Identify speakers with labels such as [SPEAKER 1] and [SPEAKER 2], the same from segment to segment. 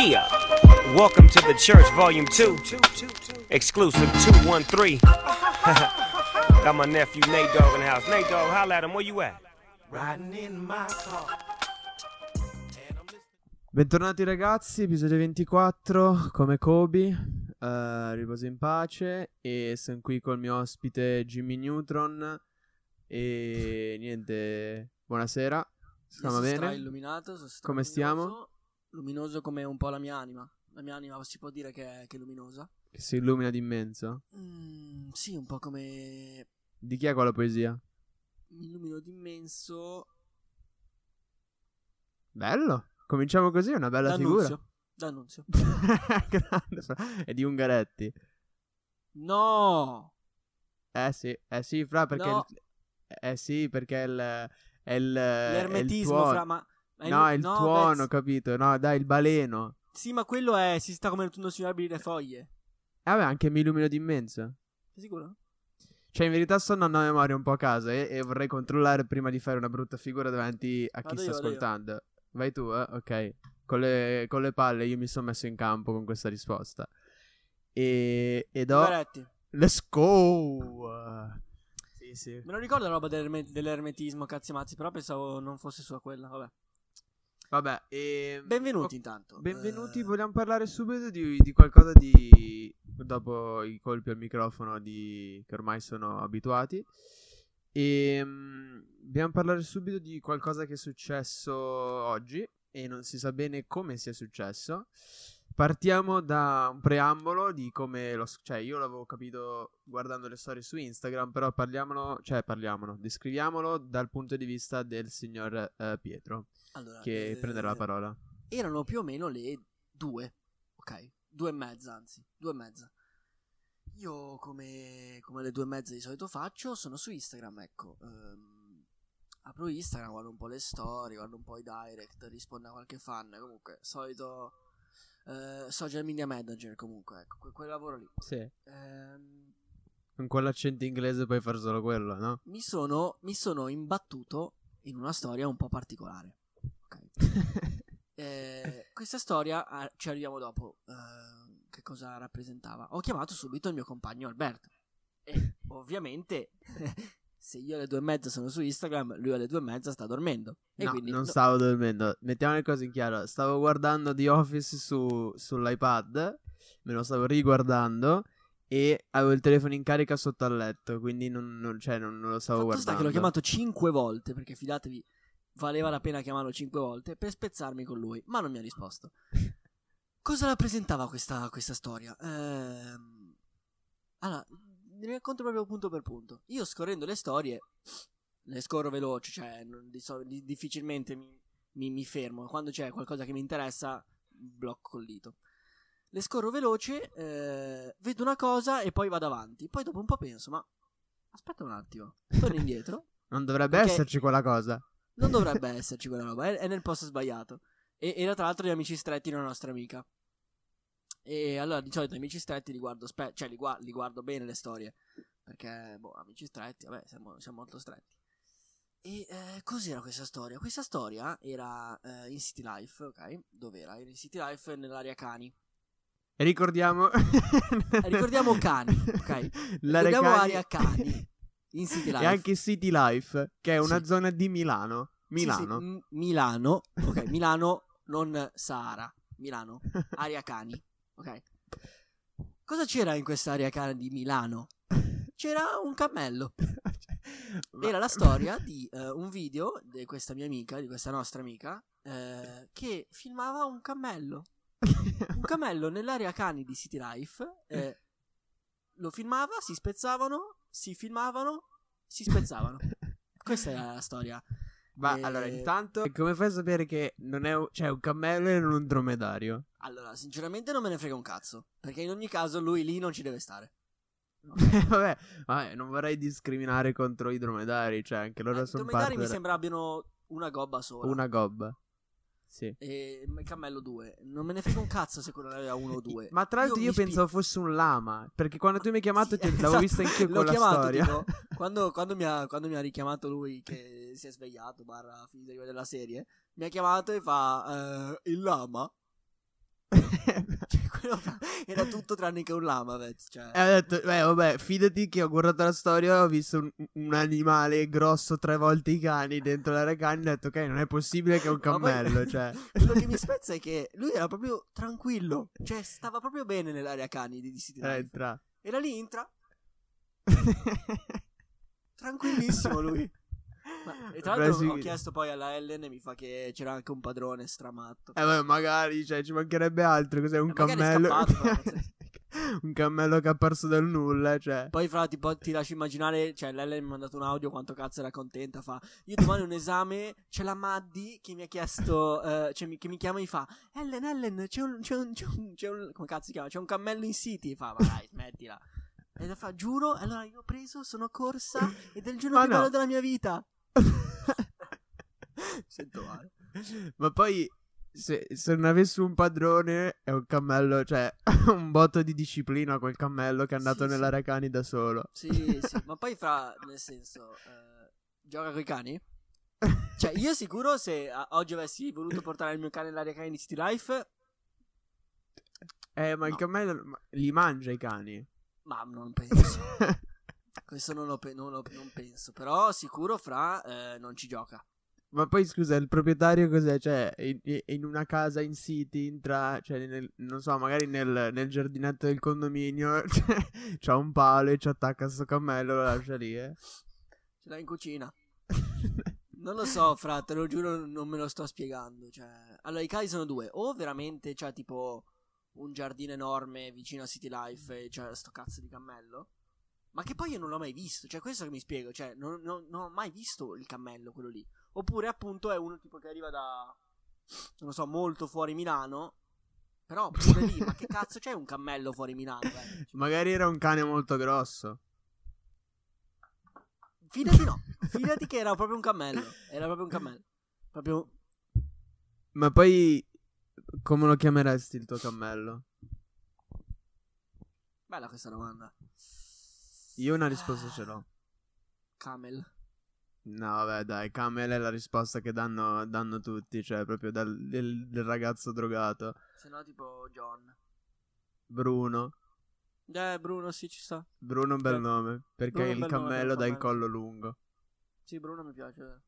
[SPEAKER 1] Yeah. Welcome to the church, volume 2. Exclusive 213. Got my nephew Nate Dogg in the house. Nate Dogg, holla at him. Where you at? Riding in my car.
[SPEAKER 2] Bentornati ragazzi, episodio 24, come Kobe, eh, riposo in pace e sono qui col mio ospite Jimmy Neutron e niente, buonasera,
[SPEAKER 3] Io
[SPEAKER 2] chiama
[SPEAKER 3] sono
[SPEAKER 2] bene?
[SPEAKER 3] illuminato, sono
[SPEAKER 2] Come stiamo?
[SPEAKER 3] Luminoso, come un po' la mia anima. La mia anima si può dire che è, che è luminosa.
[SPEAKER 2] Che si illumina d'immenso?
[SPEAKER 3] Mm, sì, un po' come
[SPEAKER 2] Di chi è quella poesia?
[SPEAKER 3] mi illumino d'immenso.
[SPEAKER 2] Bello, cominciamo così, è una bella
[SPEAKER 3] D'annunzio. D'annunzio.
[SPEAKER 2] figura Grande, è di Ungaretti
[SPEAKER 3] No!
[SPEAKER 2] Eh sì, eh sì, fra perché...
[SPEAKER 3] No.
[SPEAKER 2] il- eh sì, perché è il... È il, è il
[SPEAKER 3] L'ermetismo
[SPEAKER 2] tuono.
[SPEAKER 3] fra. Ma
[SPEAKER 2] No, il
[SPEAKER 3] no,
[SPEAKER 2] tuono,
[SPEAKER 3] Vez-
[SPEAKER 2] capito? No, dai, il baleno.
[SPEAKER 3] Sì, ma quello è. Si sta come tutti sugli alberi le foglie.
[SPEAKER 2] Eh, vabbè, anche mi illumino d'immenso.
[SPEAKER 3] Sei sicuro?
[SPEAKER 2] Cioè, in verità sto andando a memoria un po' a casa e, e vorrei controllare prima di fare una brutta figura davanti a chi
[SPEAKER 3] Vado
[SPEAKER 2] sta
[SPEAKER 3] io,
[SPEAKER 2] ascoltando. Vai tu, eh? Ok. Con le, con le palle io mi sono messo in campo con questa risposta. E, ed ho...
[SPEAKER 3] Ungaretti.
[SPEAKER 2] Let's go! Sì, sì.
[SPEAKER 3] Me lo ricordo la roba dell'erme- dell'ermetismo, cazzi mazzi, però pensavo non fosse sua quella. Vabbè.
[SPEAKER 2] Vabbè, e...
[SPEAKER 3] Benvenuti
[SPEAKER 2] ok,
[SPEAKER 3] intanto.
[SPEAKER 2] Benvenuti,
[SPEAKER 3] Eh,
[SPEAKER 2] vogliamo parlare subito di, di qualcosa di... dopo i colpi al microfono di... che ormai sono abituati. E mm, dobbiamo parlare subito di qualcosa che è successo oggi e non si sa bene come sia successo. Partiamo da un preambolo di come lo... cioè io l'avevo capito guardando le storie su Instagram, però parliamolo, cioè parliamolo, descriviamolo dal punto di vista del signor eh, Pietro
[SPEAKER 3] allora,
[SPEAKER 2] che
[SPEAKER 3] eh,
[SPEAKER 2] prenderà la parola.
[SPEAKER 3] erano più o meno le due, ok? Due e mezza, anzi, due e mezza. Io, come, come le due e mezza di solito faccio, sono su Instagram, ecco. ehm, apro Instagram, guardo un po' le storie, guardo un po' i direct, rispondo a qualche fan. Comunque, solito eh, social media manager, comunque, ecco, que- quel lavoro lì.
[SPEAKER 2] Sì.
[SPEAKER 3] Ehm,
[SPEAKER 2] Con quell'accento inglese puoi fare solo quello, no?
[SPEAKER 3] mi, sono, mi sono imbattuto in una storia un po' particolare. Ok. Eh, questa storia ah, ci arriviamo dopo. eh, che cosa rappresentava? Ho chiamato subito il mio compagno Alberto. E ovviamente, se io alle due e mezza sono su Instagram, lui alle due e mezza sta dormendo. E
[SPEAKER 2] no,
[SPEAKER 3] quindi
[SPEAKER 2] non
[SPEAKER 3] no-
[SPEAKER 2] stavo dormendo. Mettiamo le cose in chiaro. Stavo guardando The Office su, sull'iPad. Me lo stavo riguardando. E avevo il telefono in carica sotto al letto. Quindi non, non- cioè, non, non lo stavo
[SPEAKER 3] Fatto sta
[SPEAKER 2] guardando.
[SPEAKER 3] che l'ho chiamato cinque volte, perché fidatevi, valeva la pena chiamarlo cinque volte, per spezzarmi con lui, ma non mi ha risposto. Cosa rappresentava questa, questa storia? Ehm, allora, ne racconto proprio punto per punto. Io scorrendo le storie, le scorro veloci, cioè non- di di- difficilmente mi, mi- mi fermo. Quando c'è qualcosa che mi interessa, blocco col dito. Le scorro veloce, eh, vedo una cosa e poi vado avanti. Poi dopo un po' penso, ma aspetta un attimo, torno indietro.
[SPEAKER 2] Non dovrebbe esserci quella cosa.
[SPEAKER 3] Non dovrebbe esserci quella roba, è, è nel posto sbagliato. E era tra l'altro gli amici stretti di una nostra amica. E allora di solito amici stretti li guardo, spe- cioè li, gua- li guardo bene le storie. Perché, boh, amici stretti, vabbè, siamo, siamo molto stretti. E eh, cos'era questa storia? Questa storia era eh, in City Life, ok? Dove era? Era in City Life nell'area cani.
[SPEAKER 2] Ricordiamo.
[SPEAKER 3] ricordiamo cani, ok? Ricordiamo
[SPEAKER 2] cani-
[SPEAKER 3] area cani. In City Life.
[SPEAKER 2] E anche City Life, che è una
[SPEAKER 3] Sì.
[SPEAKER 2] zona di Milano.
[SPEAKER 3] Sì, sì,
[SPEAKER 2] Milano.
[SPEAKER 3] M- Milano, ok, Milano, non Sahara, Milano, area cani, ok. Cosa c'era in quest'area cani di Milano? C'era un cammello. Era la storia di eh, un video di questa mia amica, di questa nostra amica, eh, che filmava un cammello. Un cammello nell'area cani di City Life. eh, lo filmava, si spezzavano, si filmavano, si spezzavano. Questa era la storia.
[SPEAKER 2] Ma
[SPEAKER 3] Eh,
[SPEAKER 2] allora, intanto, come fai a sapere che non è un, cioè, un cammello e non un dromedario?
[SPEAKER 3] Allora, sinceramente non me ne frega un cazzo. Perché in ogni caso lui lì non ci deve stare.
[SPEAKER 2] vabbè, vabbè, non vorrei discriminare contro i dromedari, cioè anche loro
[SPEAKER 3] Eh, I
[SPEAKER 2] sono
[SPEAKER 3] dromedari
[SPEAKER 2] parte
[SPEAKER 3] mi
[SPEAKER 2] della-
[SPEAKER 3] sembra abbiano una gobba sola.
[SPEAKER 2] una gobba. Sì.
[SPEAKER 3] E il cammello 2. Non me ne frega un cazzo se quello aveva uno o due.
[SPEAKER 2] Ma tra l'altro io,
[SPEAKER 3] mi spi-
[SPEAKER 2] pensavo fosse un lama, perché quando tu mi hai chiamato
[SPEAKER 3] Sì,
[SPEAKER 2] ti- l'avevo
[SPEAKER 3] esatto.
[SPEAKER 2] vista anch'io
[SPEAKER 3] L'ho
[SPEAKER 2] con la
[SPEAKER 3] chiamato,
[SPEAKER 2] storia.
[SPEAKER 3] tipo, quando, quando mi ha, quando mi ha richiamato lui che si è svegliato, barra finito di vedere la serie, mi ha chiamato e fa eh, il lama. Cioè, era tutto tranne che un lama, Vez, cioè.
[SPEAKER 2] E ho detto, beh, vabbè, fidati che ho guardato la storia e ho visto un, un animale grosso tre volte i cani dentro l'area cani. Ho detto, ok, non è possibile che è un
[SPEAKER 3] poi-
[SPEAKER 2] cammello, cioè.
[SPEAKER 3] Quello che mi spezza è che lui era proprio tranquillo, cioè stava proprio bene nell'area cani di City
[SPEAKER 2] Era
[SPEAKER 3] Life. Era lì, entra, tranquillissimo lui. Ma- e tra
[SPEAKER 2] Beh,
[SPEAKER 3] l'altro
[SPEAKER 2] sì.
[SPEAKER 3] ho chiesto poi alla Ellen e mi fa che c'era anche un padrone stramatto.
[SPEAKER 2] Eh, vabbè, magari, cioè, ci mancherebbe altro. Cos'è un
[SPEAKER 3] Eh,
[SPEAKER 2] cammello?
[SPEAKER 3] scappato,
[SPEAKER 2] un cammello che è apparso dal nulla, cioè.
[SPEAKER 3] Poi fra tipo ti lascio immaginare, cioè l'Ellen mi ha mandato un audio quanto cazzo era contenta, fa io domani ho un esame, c'è la Maddi che mi ha chiesto, eh, cioè mi- che mi chiama e mi fa Ellen, Ellen, c'è un, c'è un, c'è un, c'è un- come cazzo si chiama? C'è un cammello in City, fa ma dai smettila. E fa giuro, allora io ho preso, sono corsa ed è il giorno
[SPEAKER 2] Ma
[SPEAKER 3] più
[SPEAKER 2] no.
[SPEAKER 3] bello della mia vita. Sento male.
[SPEAKER 2] Ma poi, se, se non avessi un padrone, è un cammello, cioè, un botto di disciplina quel cammello che è andato
[SPEAKER 3] Sì,
[SPEAKER 2] nell'area cani da solo.
[SPEAKER 3] Sì, sì, ma poi fra, nel senso, eh, gioca coi cani? Cioè, io sicuro se oggi avessi voluto portare il mio cane nell'area cani di City Life,
[SPEAKER 2] Eh, ma il
[SPEAKER 3] No.
[SPEAKER 2] cammello ma- li mangia i cani.
[SPEAKER 3] ma non penso. Questo non lo, pe- non lo- non penso. Però sicuro fra eh, non ci gioca.
[SPEAKER 2] Ma poi scusa, il proprietario cos'è? Cioè, in, in una casa in city, entra, cioè, nel- non so, magari nel, nel giardinetto del condominio, cioè, c'ha un palo e ci attacca sto cammello, lo lascia lì, eh.
[SPEAKER 3] Ce l'ha in cucina. Non lo so, fra, te lo giuro, non me lo sto spiegando. Cioè, allora, i casi sono due. O veramente c'è tipo un giardino enorme vicino a City Life e c'è sto cazzo di cammello. Ma che poi io non l'ho mai visto. Cioè, questo che mi spiego. Cioè, non, non- non ho mai visto il cammello, quello lì. Oppure, appunto, è uno tipo che arriva da. Non lo so, molto fuori Milano. Però pure lì, ma che cazzo c'è un cammello fuori Milano? eh?
[SPEAKER 2] Magari era un cane molto grosso.
[SPEAKER 3] Fidati no. Fidati che era proprio un cammello. Era proprio un cammello. Proprio.
[SPEAKER 2] Ma poi, come lo chiameresti il tuo cammello?
[SPEAKER 3] Bella questa domanda.
[SPEAKER 2] Io una risposta ce l'ho.
[SPEAKER 3] Camel.
[SPEAKER 2] No, vabbè, dai, Camel è la risposta che danno, danno tutti, cioè, proprio dal, del, del ragazzo drogato.
[SPEAKER 3] Se no, tipo John.
[SPEAKER 2] Bruno.
[SPEAKER 3] Eh, Bruno, sì, ci sta.
[SPEAKER 2] Bruno è un bel
[SPEAKER 3] Certo.
[SPEAKER 2] nome, perché il cammello dà il collo lungo.
[SPEAKER 3] Sì, Bruno mi piace.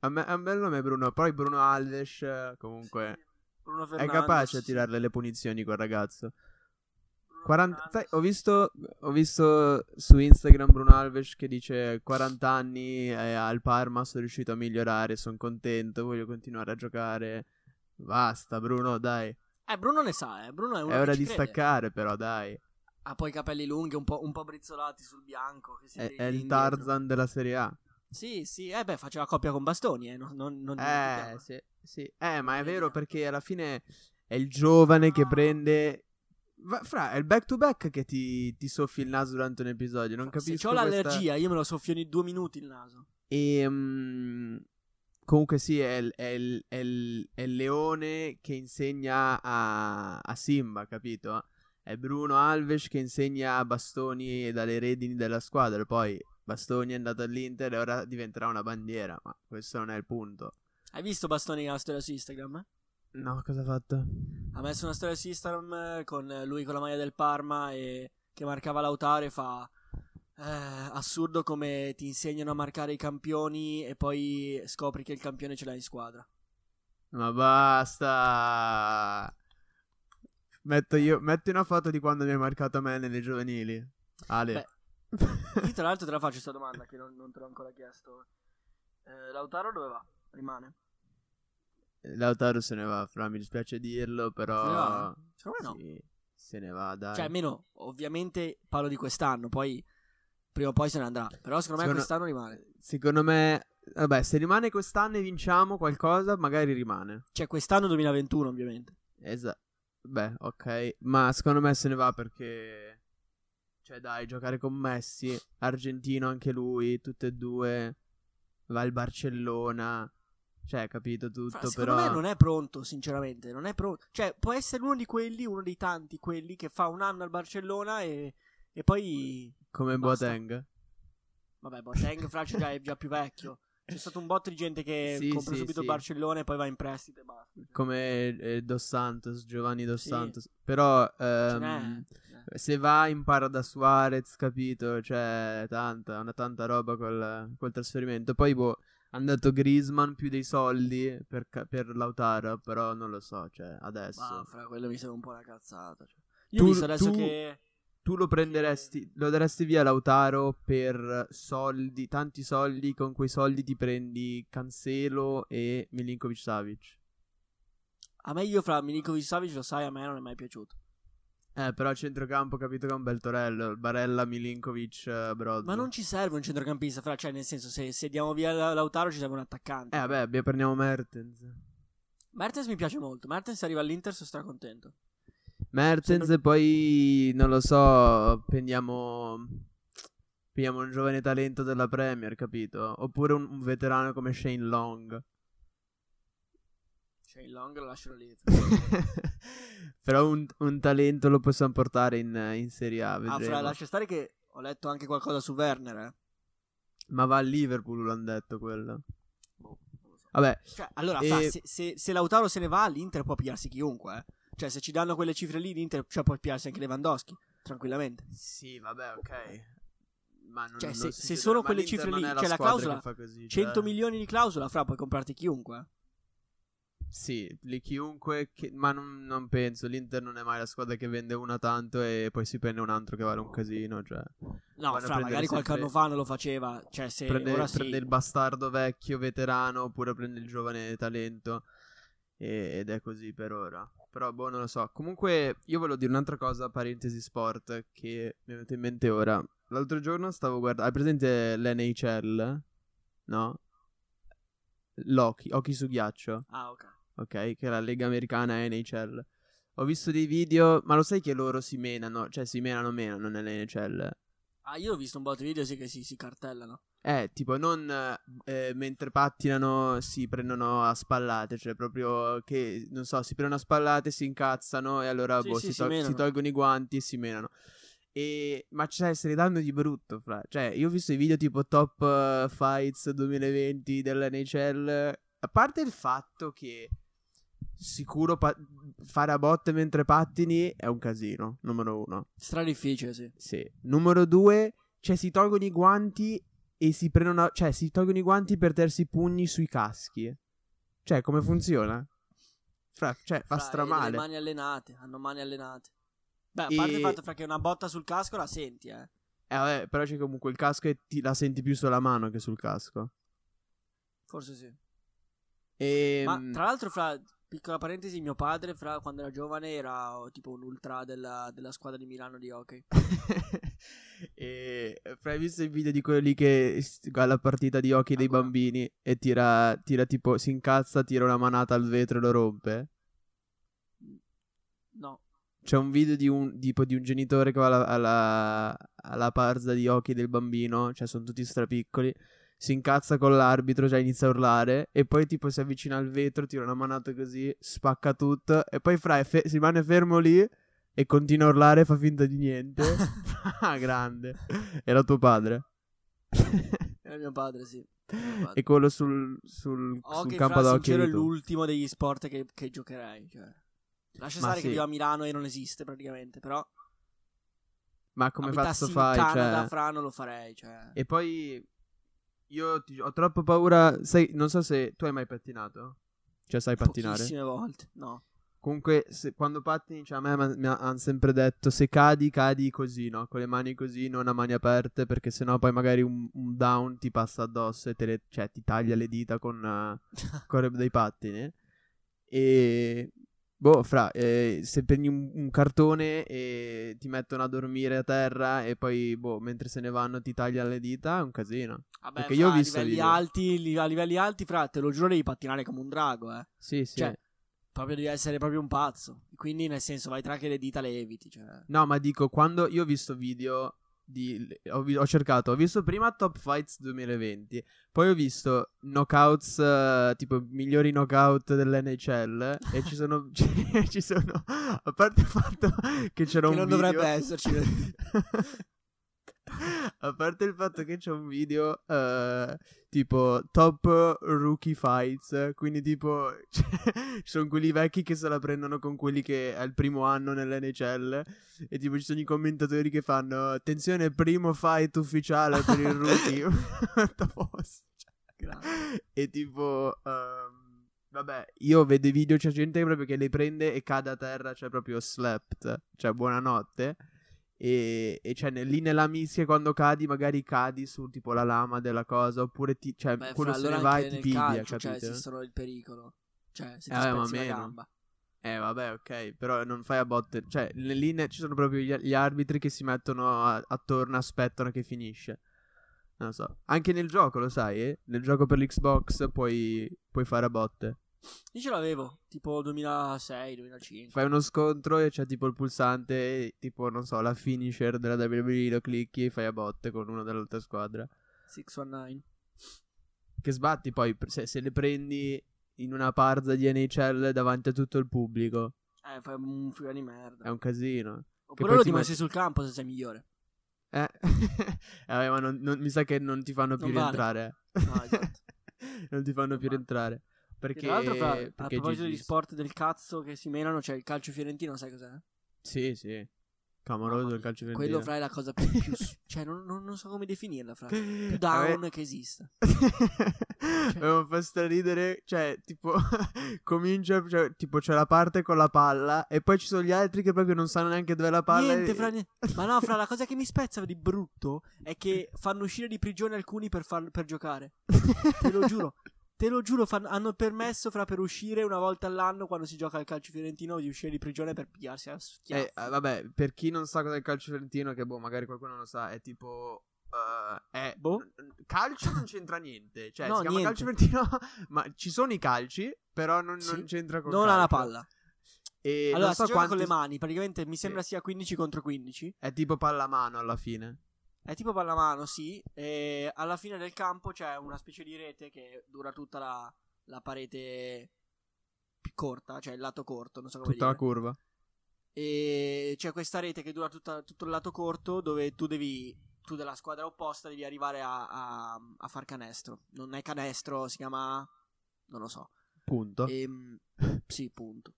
[SPEAKER 2] A me, è un bel nome Bruno, poi Bruno Alves eh, comunque
[SPEAKER 3] Sì. Bruno
[SPEAKER 2] è capace a tirarle le punizioni quel ragazzo.
[SPEAKER 3] Bruno
[SPEAKER 2] 40
[SPEAKER 3] Fernandes.
[SPEAKER 2] sai, ho, visto, ho visto su Instagram Bruno Alves che dice 40 anni eh, al Parma sono riuscito a migliorare, sono contento, voglio continuare a giocare. Basta Bruno, dai.
[SPEAKER 3] Eh, Bruno ne sa, eh. Bruno è uno
[SPEAKER 2] È ora di
[SPEAKER 3] crede.
[SPEAKER 2] staccare però, dai.
[SPEAKER 3] Ha poi i capelli lunghi, un po', un po' brizzolati sul bianco.
[SPEAKER 2] È, è il. Tarzan della Serie A.
[SPEAKER 3] Sì, sì. Eh, beh, faceva coppia con Bastoni, eh. Non, non, non
[SPEAKER 2] Eh, sì, sì. Eh, ma è vero perché alla fine è il giovane che prende... Fra, è il back to back che ti, ti soffi il naso durante un episodio, non capisco
[SPEAKER 3] Se ho
[SPEAKER 2] questa-
[SPEAKER 3] l'allergia, io me lo soffio ogni due minuti il naso.
[SPEAKER 2] E mm, comunque sì, è il, è il- è il- è il leone che insegna a, a Simba, capito? È Bruno Alves che insegna a Bastoni dalle redini della squadra. Poi Bastoni è andato all'Inter e ora diventerà una bandiera, ma questo non è il punto.
[SPEAKER 3] Hai visto Bastoni la storia su Instagram? eh?
[SPEAKER 2] No, cosa ha fatto?
[SPEAKER 3] Ha messo una storia su Instagram eh, con lui con la maglia del Parma e che marcava Lautaro e fa eh, assurdo come ti insegnano a marcare i campioni e poi scopri che il campione ce l'hai in squadra.
[SPEAKER 2] Ma basta. Metto io, metti una foto di quando mi hai marcato a me nelle giovanili. Ale.
[SPEAKER 3] Io tra l'altro te la faccio questa domanda che non, non te l'ho ancora chiesto. Eh, Lautaro dove va? Rimane?
[SPEAKER 2] Lautaro se ne va, Fra, mi dispiace dirlo, però...
[SPEAKER 3] Se ne va? Secondo me no.
[SPEAKER 2] Sì, se ne va, dai.
[SPEAKER 3] Cioè almeno ovviamente parlo di quest'anno, poi prima o poi se ne andrà. Però secondo me
[SPEAKER 2] Secondo-
[SPEAKER 3] quest'anno rimane.
[SPEAKER 2] Secondo me... Vabbè, se rimane quest'anno e vinciamo qualcosa, magari rimane.
[SPEAKER 3] Cioè quest'anno 2021 ovviamente.
[SPEAKER 2] Esatto. Beh, ok. Ma secondo me se ne va perché... Cioè, dai, giocare con Messi, argentino anche lui, tutte e due. Va al Barcellona. Cioè, capito tutto,
[SPEAKER 3] Fra, secondo
[SPEAKER 2] però...
[SPEAKER 3] me non è pronto, sinceramente. Non è pronto. Cioè, può essere uno di quelli, uno dei tanti quelli che fa un anno al Barcellona e, e poi.
[SPEAKER 2] Come
[SPEAKER 3] Basta.
[SPEAKER 2] Boateng.
[SPEAKER 3] Vabbè, Boateng Francia già è già più vecchio. C'è stato un botto di gente che
[SPEAKER 2] Sì,
[SPEAKER 3] compra
[SPEAKER 2] sì,
[SPEAKER 3] subito
[SPEAKER 2] sì.
[SPEAKER 3] il Barcellona e poi va in prestito e basta.
[SPEAKER 2] come eh, Dos Santos, Giovanni Dos
[SPEAKER 3] Sì.
[SPEAKER 2] Santos. Però ehm, se va impara da Suarez, capito? Cioè, tanta, una tanta roba col, col trasferimento. Poi, boh, hanno dato Griezmann più dei soldi per, per Lautaro, però non lo so, cioè, adesso.
[SPEAKER 3] Ma fra quello mi sembra un po' una cazzata. cioè. Io
[SPEAKER 2] Tu-
[SPEAKER 3] visto adesso
[SPEAKER 2] tu-
[SPEAKER 3] che.
[SPEAKER 2] Tu lo prenderesti, lo daresti via Lautaro per soldi, tanti soldi, con quei soldi ti prendi Cancelo e Milinkovic Savic.
[SPEAKER 3] A me io fra Milinkovic Savic lo sai, a me non è mai piaciuto.
[SPEAKER 2] Eh, però a centrocampo capito che è un bel torello, Barella, Milinkovic, eh, Brozo.
[SPEAKER 3] Ma non ci serve un centrocampista, fra, cioè nel senso se, se diamo via La- Lautaro ci serve un attaccante.
[SPEAKER 2] Eh, vabbè, abbiamo- prendiamo Mertens.
[SPEAKER 3] Mertens mi piace molto, Mertens arriva all'Inter, sono stracontento.
[SPEAKER 2] Mertens e poi, non lo so, prendiamo... Prendiamo un giovane talento della Premier, capito? Oppure un, un veterano come Shane Long.
[SPEAKER 3] Cioè il long lo lasciano lì.
[SPEAKER 2] Però un, un talento lo possiamo portare in, in Serie A,
[SPEAKER 3] Ah,
[SPEAKER 2] vedremo.
[SPEAKER 3] fra, lascia stare che ho letto anche qualcosa su Werner, eh.
[SPEAKER 2] Ma va a Liverpool, l'hanno detto quello.
[SPEAKER 3] Boh, so.
[SPEAKER 2] Vabbè,
[SPEAKER 3] Cioè, allora,
[SPEAKER 2] E-
[SPEAKER 3] fra, se, se, se Lautaro se ne va, l'Inter può pigliarsi chiunque, eh. Cioè, se ci danno quelle cifre lì, l'Inter cioè, può pigliarsi anche Lewandowski, tranquillamente.
[SPEAKER 2] sì, vabbè, ok. Ma non,
[SPEAKER 3] Cioè,
[SPEAKER 2] non
[SPEAKER 3] se- se sono quelle cifre lì,
[SPEAKER 2] è
[SPEAKER 3] cioè, la clausola,
[SPEAKER 2] fa così,
[SPEAKER 3] 100
[SPEAKER 2] cioè.
[SPEAKER 3] milioni di clausola, fra, puoi comprarti chiunque.
[SPEAKER 2] Sì, lì chiunque, che- ma non, non penso, l'Inter non è mai la squadra che vende una tanto e poi si prende un altro che vale un casino, cioè
[SPEAKER 3] No, fra, magari qualche anno fa non lo faceva. Cioè, se
[SPEAKER 2] prende,
[SPEAKER 3] ora sì.
[SPEAKER 2] prende il bastardo vecchio veterano oppure prende il giovane talento e- ed è così per ora. Però boh, non lo so. Comunque io volevo dire un'altra cosa, parentesi sport, che mi è venuta in mente ora. L'altro giorno stavo guardando, hai presente l'NHL? No? L'hockey, hockey su ghiaccio.
[SPEAKER 3] Ah, ok.
[SPEAKER 2] Ok? Che è la lega americana NHL. Ho visto dei video, ma lo sai che loro si menano, cioè si menano menano nell'NHL.
[SPEAKER 3] Ah, io ho visto un po' di video sì che si, si cartellano.
[SPEAKER 2] Eh, tipo, non eh, mentre pattinano si prendono a spallate, cioè proprio che, non so, si prendono a spallate, si incazzano e allora
[SPEAKER 3] Sì,
[SPEAKER 2] boh,
[SPEAKER 3] sì,
[SPEAKER 2] si,
[SPEAKER 3] si
[SPEAKER 2] tol-
[SPEAKER 3] menano.
[SPEAKER 2] si tolgono i guanti e si menano. E... Ma cioè, se ne danno di brutto, fra. Cioè, io ho visto i video tipo Top eh, Fights 2020 dell'NHL. A parte il fatto che sicuro pa- fare a botte mentre pattini è un casino, numero uno.
[SPEAKER 3] Stra difficile, sì.
[SPEAKER 2] Sì. Numero due, cioè si tolgono i guanti e si prendono, cioè si tolgono i guanti per tersi i pugni sui caschi. Cioè, come funziona? Fra, cioè, fa
[SPEAKER 3] Fra, e
[SPEAKER 2] stramale.
[SPEAKER 3] delle mani allenate, hanno mani allenate. Beh, a parte
[SPEAKER 2] E-
[SPEAKER 3] il fatto fra che una botta sul casco la senti, eh.
[SPEAKER 2] Eh, vabbè, però c'è comunque il casco e ti la senti più sulla mano che sul casco.
[SPEAKER 3] Forse sì.
[SPEAKER 2] E
[SPEAKER 3] Ma tra l'altro, fra piccola parentesi, mio padre, fra quando era giovane, era oh, tipo un ultra della, della squadra di Milano di hockey.
[SPEAKER 2] e fra, hai visto il video di quello lì che alla partita di hockey dei
[SPEAKER 3] Ancora.
[SPEAKER 2] bambini e tira, tira tipo, si incazza, tira una manata al vetro e lo rompe?
[SPEAKER 3] No.
[SPEAKER 2] C'è un video di un, tipo, di un genitore che va alla, alla, alla parza di hockey del bambino, cioè sono tutti strapiccoli, si incazza con l'arbitro, cioè inizia a urlare, e poi tipo si avvicina al vetro, tira una manata così, spacca tutto, e poi fra, fe- si rimane fermo lì e continua a urlare e fa finta di niente. ah, grande. Era tuo padre.
[SPEAKER 3] Era mio padre, sì. Era mio padre.
[SPEAKER 2] e quello sul, sul, sul
[SPEAKER 3] Hockey,
[SPEAKER 2] campo hockey.
[SPEAKER 3] sincero, è l'ultimo degli sport che, che giocherei. Cioè. Lascia
[SPEAKER 2] Ma
[SPEAKER 3] stare
[SPEAKER 2] sì.
[SPEAKER 3] che vivo a Milano e non esiste praticamente, però
[SPEAKER 2] Ma come
[SPEAKER 3] abitassi in
[SPEAKER 2] fai?
[SPEAKER 3] Canada,
[SPEAKER 2] Cioè...
[SPEAKER 3] fra, non lo farei, cioè.
[SPEAKER 2] E poi io ti- ho troppo paura. Sai, non so se tu hai mai pattinato. Cioè, sai pattinare.
[SPEAKER 3] Pochissime volte, no.
[SPEAKER 2] Comunque, se- quando pattini, cioè, a me mi hanno sempre detto: se cadi, cadi così, no? Con le mani così, non a mani aperte, perché sennò poi magari un, un down ti passa addosso e te le- cioè, ti taglia le dita con, eh, con dei pattini. E. Boh, fra, eh, se prendi un, un cartone e ti mettono a dormire a terra e poi, boh, mentre se ne vanno ti taglia le dita, è un casino.
[SPEAKER 3] Vabbè,
[SPEAKER 2] Perché io ho visto
[SPEAKER 3] a livelli
[SPEAKER 2] video.
[SPEAKER 3] alti, li- a livelli alti, fra, te lo giuro, devi pattinare come un drago, eh.
[SPEAKER 2] Sì, sì.
[SPEAKER 3] Cioè, proprio devi essere proprio un pazzo. Quindi, nel senso, vai tra che le dita le eviti, cioè.
[SPEAKER 2] No, ma dico, quando io ho visto video di... Ho, vi- ho cercato, ho visto prima Top Fights 2020, poi ho visto knockouts, eh, tipo migliori knockout dell'NHL e ci sono... ci, ci sono... A parte il fatto che c'era
[SPEAKER 3] Che
[SPEAKER 2] un
[SPEAKER 3] non
[SPEAKER 2] video...
[SPEAKER 3] dovrebbe esserci.
[SPEAKER 2] A parte il fatto che c'è un video uh, tipo top rookie fights, quindi tipo cioè, ci sono quelli vecchi che se la prendono con quelli che è il primo anno nell'NHL e tipo ci sono i commentatori che fanno attenzione primo fight ufficiale per il rookie. e tipo um, vabbè, io vedo i video c'è gente proprio che le prende e cade a terra, cioè proprio slept, cioè buonanotte. E, e cioè lì nella mischia quando cadi magari cadi su tipo la lama della cosa oppure ti, cioè
[SPEAKER 3] Beh,
[SPEAKER 2] quello
[SPEAKER 3] fra,
[SPEAKER 2] se
[SPEAKER 3] allora
[SPEAKER 2] ne va
[SPEAKER 3] anche
[SPEAKER 2] e ti piglia
[SPEAKER 3] calcio,
[SPEAKER 2] capito?
[SPEAKER 3] Cioè, esistono il pericolo. Cioè, se ti
[SPEAKER 2] Eh,
[SPEAKER 3] spezzi la gamba.
[SPEAKER 2] Eh vabbè ok però non fai a botte Cioè le linee ci sono proprio gli, gli arbitri che si mettono a- attorno Aspettano che finisce Non lo so Anche nel gioco lo sai eh? Nel gioco per l'Xbox puoi, puoi fare a botte
[SPEAKER 3] Io ce l'avevo, tipo 2006, 2005.
[SPEAKER 2] Fai uno scontro e c'è tipo il pulsante e Tipo non so la finisher della WWE Lo clicchi e fai a botte con uno dell'altra squadra
[SPEAKER 3] 619.
[SPEAKER 2] Che sbatti poi se, se le prendi in una parza di NHL davanti a tutto il pubblico
[SPEAKER 3] Eh, fai un figo di merda.
[SPEAKER 2] È un casino
[SPEAKER 3] Oppure lo
[SPEAKER 2] ti
[SPEAKER 3] dimostri
[SPEAKER 2] metti-
[SPEAKER 3] sul campo se sei migliore.
[SPEAKER 2] Eh, Vabbè, ma non- non- mi sa che non ti fanno più
[SPEAKER 3] Non vale.
[SPEAKER 2] rientrare.
[SPEAKER 3] No, esatto.
[SPEAKER 2] non ti fanno
[SPEAKER 3] Non
[SPEAKER 2] più
[SPEAKER 3] vale.
[SPEAKER 2] rientrare. Perché,
[SPEAKER 3] Tra l'altro, fra- a proposito di sport del cazzo che si menano, c'è il calcio fiorentino, sai cos'è?
[SPEAKER 2] Sì, sì. Clamoroso
[SPEAKER 3] mia.
[SPEAKER 2] il calcio
[SPEAKER 3] Quello
[SPEAKER 2] fiorentino.
[SPEAKER 3] fra è la cosa più... più cioè, non, non- non so come definirla, fra. Più
[SPEAKER 2] Vabbè.
[SPEAKER 3] down che esista.
[SPEAKER 2] Ma mi fa straridere, cioè, tipo, comincia, cioè, tipo, c'è la parte con la palla e poi ci sono gli altri che proprio non sanno neanche dove è la palla.
[SPEAKER 3] Niente,
[SPEAKER 2] e-
[SPEAKER 3] fra, niente. Ma no, fra, la cosa che mi spezza di brutto è che fanno uscire di prigione alcuni per, far- per giocare. Te lo giuro. Te lo giuro, fan- hanno permesso fra per uscire una volta all'anno quando si gioca al calcio fiorentino di uscire di prigione per pigliarsi a schiaffi.
[SPEAKER 2] Eh, eh, vabbè, per chi non sa cos'è il calcio fiorentino, che boh, magari qualcuno lo sa, è tipo. eh, è
[SPEAKER 3] Boh.
[SPEAKER 2] calcio non c'entra niente. Cioè,
[SPEAKER 3] No,
[SPEAKER 2] si chiama
[SPEAKER 3] niente.
[SPEAKER 2] calcio fiorentino, ma ci sono i calci, però non,
[SPEAKER 3] Sì.
[SPEAKER 2] non c'entra con
[SPEAKER 3] non
[SPEAKER 2] calcio.
[SPEAKER 3] alla palla.
[SPEAKER 2] E
[SPEAKER 3] allora,
[SPEAKER 2] non so
[SPEAKER 3] si
[SPEAKER 2] quanti...
[SPEAKER 3] con le mani, praticamente mi sembra sia 15 contro 15.
[SPEAKER 2] È tipo pallamano alla fine.
[SPEAKER 3] È tipo pallamano, sì. E alla fine del campo c'è una specie di rete che dura tutta la, la parete più corta, cioè il lato corto, non so come
[SPEAKER 2] Tutta la
[SPEAKER 3] dire.
[SPEAKER 2] curva.
[SPEAKER 3] E c'è questa rete che dura tutta- tutto il lato corto dove tu devi, tu della squadra opposta devi arrivare a, a- a far canestro. Non è canestro, si chiama... non lo so.
[SPEAKER 2] Punto.
[SPEAKER 3] Ehm, sì, punto.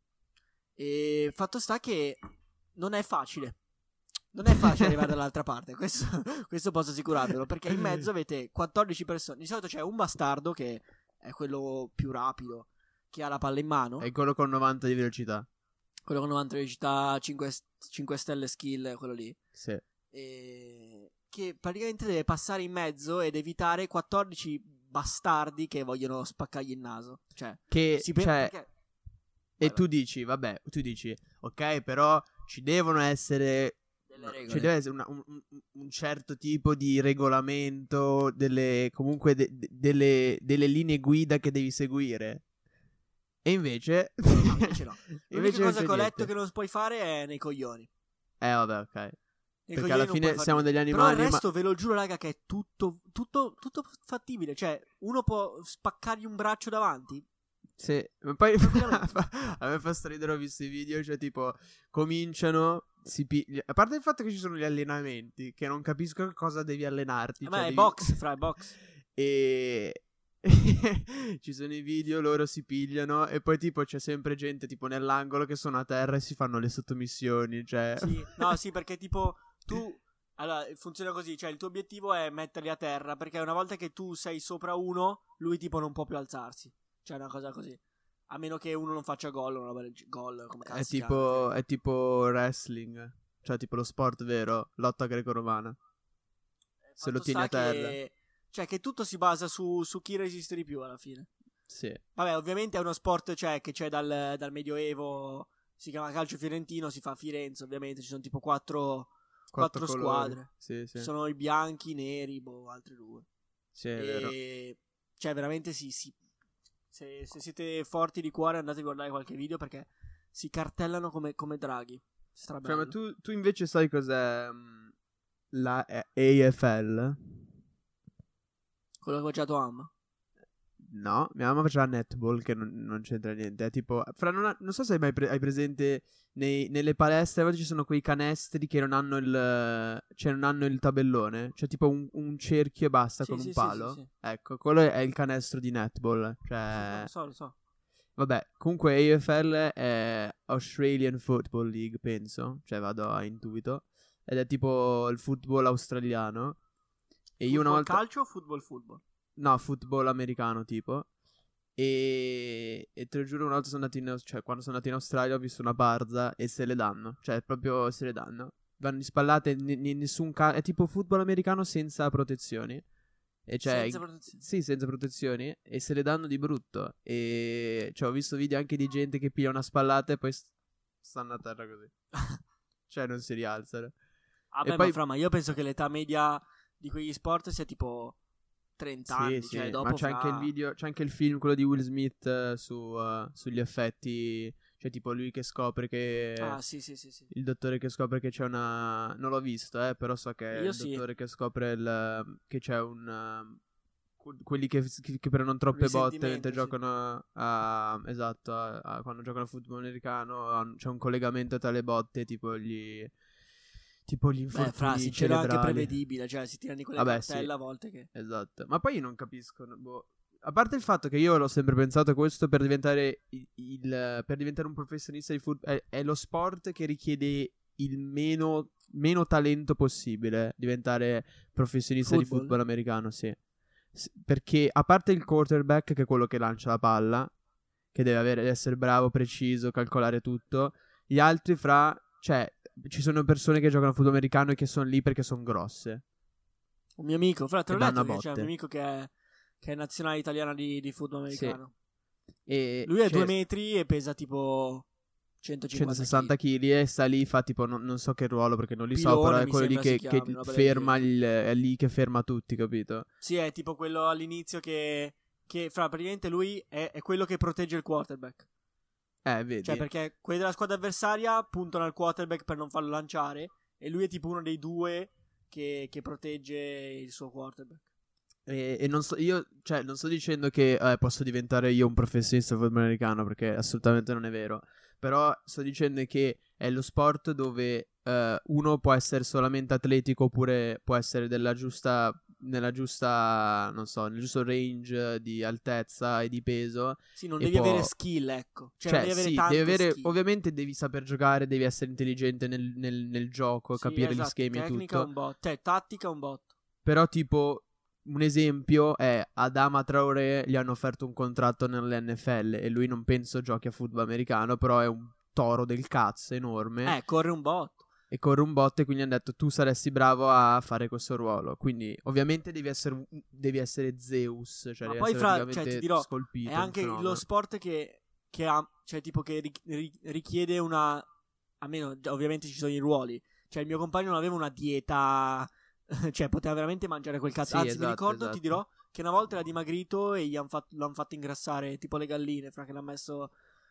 [SPEAKER 3] E fatto sta che non è facile. Non è facile arrivare dall'altra parte, questo, questo posso assicurarvelo, perché in mezzo avete 14 persone. Di solito c'è un bastardo che è quello più rapido, che ha la palla in mano,
[SPEAKER 2] È quello con 90 di velocità.
[SPEAKER 3] quello con 90 velocità, 5, 5 stelle skill, quello lì.
[SPEAKER 2] Sì.
[SPEAKER 3] E che praticamente deve passare in mezzo ed evitare 14 bastardi che vogliono spaccargli il naso. Cioè,
[SPEAKER 2] Che,
[SPEAKER 3] si
[SPEAKER 2] cioè,
[SPEAKER 3] perché-
[SPEAKER 2] e tu dici, vabbè, tu dici, ok, però ci devono essere. Ci deve essere una- un, un- certo tipo di regolamento, delle, comunque de- de- delle, delle linee guida che devi seguire. E invece...
[SPEAKER 3] No, invece no. L'unica cosa che ho letto che non puoi fare è nei coglioni.
[SPEAKER 2] Eh vabbè, ok.
[SPEAKER 3] Nei
[SPEAKER 2] Perché alla fine siamo degli
[SPEAKER 3] Però il
[SPEAKER 2] animali, ma-
[SPEAKER 3] resto ve lo giuro, raga, che è tutto, tutto, tutto fattibile. Cioè, uno può spaccargli un braccio davanti.
[SPEAKER 2] Sì, ma poi a me fa stridere, ho visto i video, cioè tipo cominciano, pi- a parte il fatto che ci sono gli allenamenti, che non capisco cosa devi allenarti.
[SPEAKER 3] Ma
[SPEAKER 2] cioè
[SPEAKER 3] è
[SPEAKER 2] devi-
[SPEAKER 3] box, fra, è box.
[SPEAKER 2] E ci sono i video, loro si pigliano e poi tipo c'è sempre gente tipo nell'angolo che sono a terra e si fanno le sottomissioni, cioè...
[SPEAKER 3] Sì, no, sì, perché tipo tu. Allora, funziona così: cioè, il tuo obiettivo è metterli a terra. Perché una volta che tu sei sopra uno, lui tipo non può più alzarsi. Cioè, una cosa così. A meno che uno non faccia gol, una roba del gol, come cazzo
[SPEAKER 2] È
[SPEAKER 3] si
[SPEAKER 2] tipo, è tipo wrestling, cioè tipo lo sport vero, lotta greco-romana. se lo tieni a terra.
[SPEAKER 3] Che... Cioè, che tutto si basa su, su chi resiste di più alla fine.
[SPEAKER 2] Sì.
[SPEAKER 3] Vabbè, ovviamente è uno sport cioè, che c'è dal, dal Medioevo. Si chiama calcio fiorentino, si fa a Firenze, ovviamente. Ci sono tipo quattro.
[SPEAKER 2] Quattro,
[SPEAKER 3] Quattro squadre.
[SPEAKER 2] Sì, sì.
[SPEAKER 3] Sono i bianchi, i neri, boh, altre due.
[SPEAKER 2] Sì, è vero.
[SPEAKER 3] E... Cioè, veramente sì, sì. Se, se siete forti di cuore andate a guardare qualche video perché si cartellano come, come draghi. Strabello.
[SPEAKER 2] Cioè, ma tu, tu invece sai cos'è mm, la AFL?
[SPEAKER 3] Quello che ho già Am.
[SPEAKER 2] No, mia mamma faceva netball che non, non c'entra niente. È tipo. Fra, non, ha- non so se hai mai pre- hai presente. nei- nelle palestre a volte ci sono quei canestri che non hanno il. Cioè, non hanno il tabellone. Cioè, tipo un, un cerchio e basta
[SPEAKER 3] Sì,
[SPEAKER 2] con
[SPEAKER 3] sì,
[SPEAKER 2] un palo.
[SPEAKER 3] sì, sì.
[SPEAKER 2] Ecco, quello è il canestro di netball. Cioè.
[SPEAKER 3] Lo so, lo so.
[SPEAKER 2] Vabbè, comunque AFL è Australian Football League, penso. Cioè, vado a intuito. Ed è tipo il football australiano. E io una
[SPEAKER 3] Football
[SPEAKER 2] volta.
[SPEAKER 3] calcio o football football?
[SPEAKER 2] No, football americano tipo. E, e te lo giuro, una volta sono andato in Aus- cioè, quando sono andato in Australia ho visto una barza e se le danno. Cioè, proprio se le danno. Vanno di spallate, ne- ne- nessun ca- È tipo football americano senza protezioni. E cioè,
[SPEAKER 3] Senza protezione.
[SPEAKER 2] sì, senza protezioni. E se le danno di brutto. E cioè, ho visto video anche di gente che piglia una spallata e poi st- stanno a terra così. cioè, non si rialzano.
[SPEAKER 3] Vabbè,
[SPEAKER 2] E poi-
[SPEAKER 3] ma, fra, ma io penso che l'età media di quegli sport sia tipo 30 anni.
[SPEAKER 2] Sì,
[SPEAKER 3] cioè,
[SPEAKER 2] sì,
[SPEAKER 3] dopo
[SPEAKER 2] ma c'è
[SPEAKER 3] fra-
[SPEAKER 2] anche il video, c'è anche il film, quello di Will Smith eh, su, eh, sugli effetti, cioè tipo lui che scopre che
[SPEAKER 3] Ah, sì, sì, sì. sì.
[SPEAKER 2] il dottore che scopre che c'è una non l'ho visto, eh, però so che è
[SPEAKER 3] Io
[SPEAKER 2] il
[SPEAKER 3] sì.
[SPEAKER 2] dottore che scopre il che c'è un que- quelli che, che, prendono troppe botte mentre
[SPEAKER 3] sì.
[SPEAKER 2] giocano a esatto, a- a- quando giocano a football americano c'è un collegamento tra le botte, tipo gli tipo gli
[SPEAKER 3] Beh, fra, c'era anche prevedibile. Cioè, si tirano di quelle
[SPEAKER 2] Vabbè,
[SPEAKER 3] cartelle
[SPEAKER 2] sì.
[SPEAKER 3] a volte che...
[SPEAKER 2] Esatto, ma poi io non capisco. boh. A parte il fatto che io l'ho sempre pensato questo per diventare il, il- per diventare un professionista di football è, è lo sport che richiede il meno, meno talento possibile diventare professionista di
[SPEAKER 3] Football?
[SPEAKER 2] football americano, sì. S- Perché a parte il quarterback che è quello che lancia la palla, che deve avere, essere bravo, preciso, calcolare tutto, gli altri fra, cioè, ci sono persone che giocano a football americano e che sono lì perché sono grosse.
[SPEAKER 3] Un mio amico, fra,
[SPEAKER 2] a
[SPEAKER 3] che c'è un mio amico che è, che è nazionale italiana di, di football
[SPEAKER 2] Sì.
[SPEAKER 3] americano.
[SPEAKER 2] E
[SPEAKER 3] Lui è
[SPEAKER 2] cioè,
[SPEAKER 3] 2 metri e pesa tipo 150
[SPEAKER 2] 160
[SPEAKER 3] kg.
[SPEAKER 2] e sta lì, fa tipo, non, non so che ruolo perché non li so,
[SPEAKER 3] Pilone,
[SPEAKER 2] però è quello lì che, che ferma il, è lì che ferma tutti, capito?
[SPEAKER 3] Sì, è tipo quello all'inizio che... Che, fra, praticamente lui è, è quello che protegge il quarterback.
[SPEAKER 2] Eh, vedi?
[SPEAKER 3] Cioè, perché quelli della squadra avversaria puntano al quarterback per non farlo lanciare. E lui è tipo uno dei due che, che protegge il suo quarterback.
[SPEAKER 2] E, e non so, io, cioè, non sto dicendo che eh, posso diventare io un professionista di football americano, perché assolutamente non è vero. Però sto dicendo che è lo sport dove eh, uno può essere solamente atletico oppure può essere della giusta, nella giusta, non so, nel giusto range di altezza e di peso.
[SPEAKER 3] Sì, non devi
[SPEAKER 2] può-
[SPEAKER 3] avere skill, ecco. Cioè,
[SPEAKER 2] Cioè,
[SPEAKER 3] devi avere
[SPEAKER 2] sì,
[SPEAKER 3] tante
[SPEAKER 2] devi avere, ovviamente devi saper giocare, devi essere intelligente nel, nel- nel gioco,
[SPEAKER 3] Sì,
[SPEAKER 2] capire
[SPEAKER 3] esatto,
[SPEAKER 2] gli schemi e
[SPEAKER 3] tecnica
[SPEAKER 2] tutto.
[SPEAKER 3] un botto. Cioè, tattica un botto.
[SPEAKER 2] Però, tipo, un esempio è Adama Traoré gli hanno offerto un contratto nell'NFL e lui non penso giochi a football americano, però è un toro del cazzo enorme
[SPEAKER 3] Eh, corre un botto.
[SPEAKER 2] E corre un botto e quindi hanno detto tu saresti bravo a fare questo ruolo. Quindi, ovviamente devi essere, devi essere Zeus, cioè
[SPEAKER 3] Ma
[SPEAKER 2] devi
[SPEAKER 3] poi
[SPEAKER 2] essere
[SPEAKER 3] fra- cioè, ti dirò,
[SPEAKER 2] scolpito.
[SPEAKER 3] È anche
[SPEAKER 2] fenomeno.
[SPEAKER 3] lo sport che, che ha, cioè, tipo, che ri- ri- richiede una. Almeno, ovviamente ci sono i ruoli. Cioè, il mio compagno non aveva una dieta. cioè, poteva veramente mangiare quel cazzo.
[SPEAKER 2] Sì,
[SPEAKER 3] Anzi,
[SPEAKER 2] esatto,
[SPEAKER 3] mi ricordo,
[SPEAKER 2] esatto.
[SPEAKER 3] ti dirò, che una volta era dimagrito e gli han fatto, l'hanno fatto ingrassare tipo le galline, fra che l'ha messo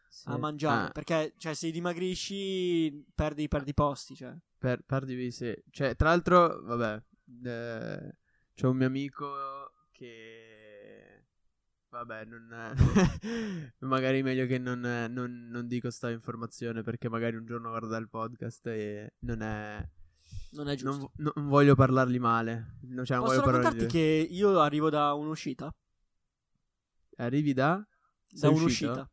[SPEAKER 2] Sì.
[SPEAKER 3] a mangiare.
[SPEAKER 2] Ah,
[SPEAKER 3] Perché, cioè, se dimagrisci, perdi, perdi posti, cioè.
[SPEAKER 2] Per, perdi, sì. Cioè, tra l'altro, vabbè, eh, c'è un mio amico che... Vabbè, non... magari meglio che non, non, non dico sta informazione perché magari un giorno guarda il podcast e non è...
[SPEAKER 3] Non è giusto.
[SPEAKER 2] Non, non voglio parlargli male. Cioè, non
[SPEAKER 3] Posso
[SPEAKER 2] voglio parlargli
[SPEAKER 3] raccontarti che io arrivo da un'uscita?
[SPEAKER 2] Arrivi da...
[SPEAKER 3] Da un'uscita.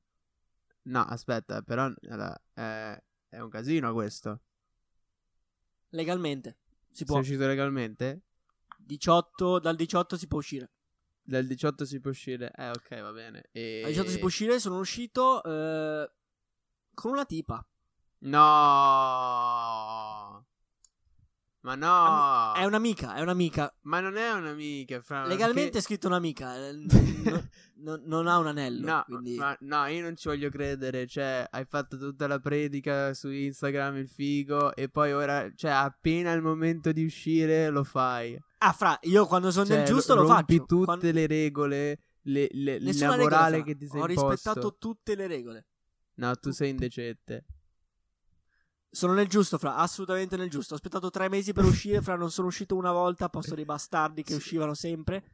[SPEAKER 2] No, aspetta, però allora, è, è un casino questo.
[SPEAKER 3] Legalmente. Si può.
[SPEAKER 2] Sei uscito legalmente?
[SPEAKER 3] 18, dal 18 si può uscire.
[SPEAKER 2] Dal 18 si può uscire. Eh, ok, va bene. E...
[SPEAKER 3] Dal 18 si può uscire, sono uscito eh, con una tipa.
[SPEAKER 2] No. Ma no.
[SPEAKER 3] È un'amica, è un'amica.
[SPEAKER 2] Ma non è un'amica. Fra...
[SPEAKER 3] Legalmente è
[SPEAKER 2] che-
[SPEAKER 3] scritto un'amica. eh, n- n- non- non ha un anello.
[SPEAKER 2] No,
[SPEAKER 3] quindi...
[SPEAKER 2] ma no, io non ci voglio credere. Cioè, hai fatto tutta la predica su Instagram, il figo, e poi ora, cioè, appena il momento di uscire, lo fai.
[SPEAKER 3] Ah, fra, io quando sono
[SPEAKER 2] Cioè,
[SPEAKER 3] nel giusto lo
[SPEAKER 2] rompi
[SPEAKER 3] faccio.
[SPEAKER 2] tutte
[SPEAKER 3] Quando-
[SPEAKER 2] le regole, le, le- la
[SPEAKER 3] regola,
[SPEAKER 2] morale
[SPEAKER 3] fra.
[SPEAKER 2] che ti sei
[SPEAKER 3] Ho
[SPEAKER 2] imposto.
[SPEAKER 3] rispettato tutte le regole.
[SPEAKER 2] No, tu sei indecente.
[SPEAKER 3] Sono nel giusto, fra, assolutamente nel giusto. Ho aspettato tre mesi per uscire, fra, non sono uscito una volta, a posto dei bastardi che uscivano sempre.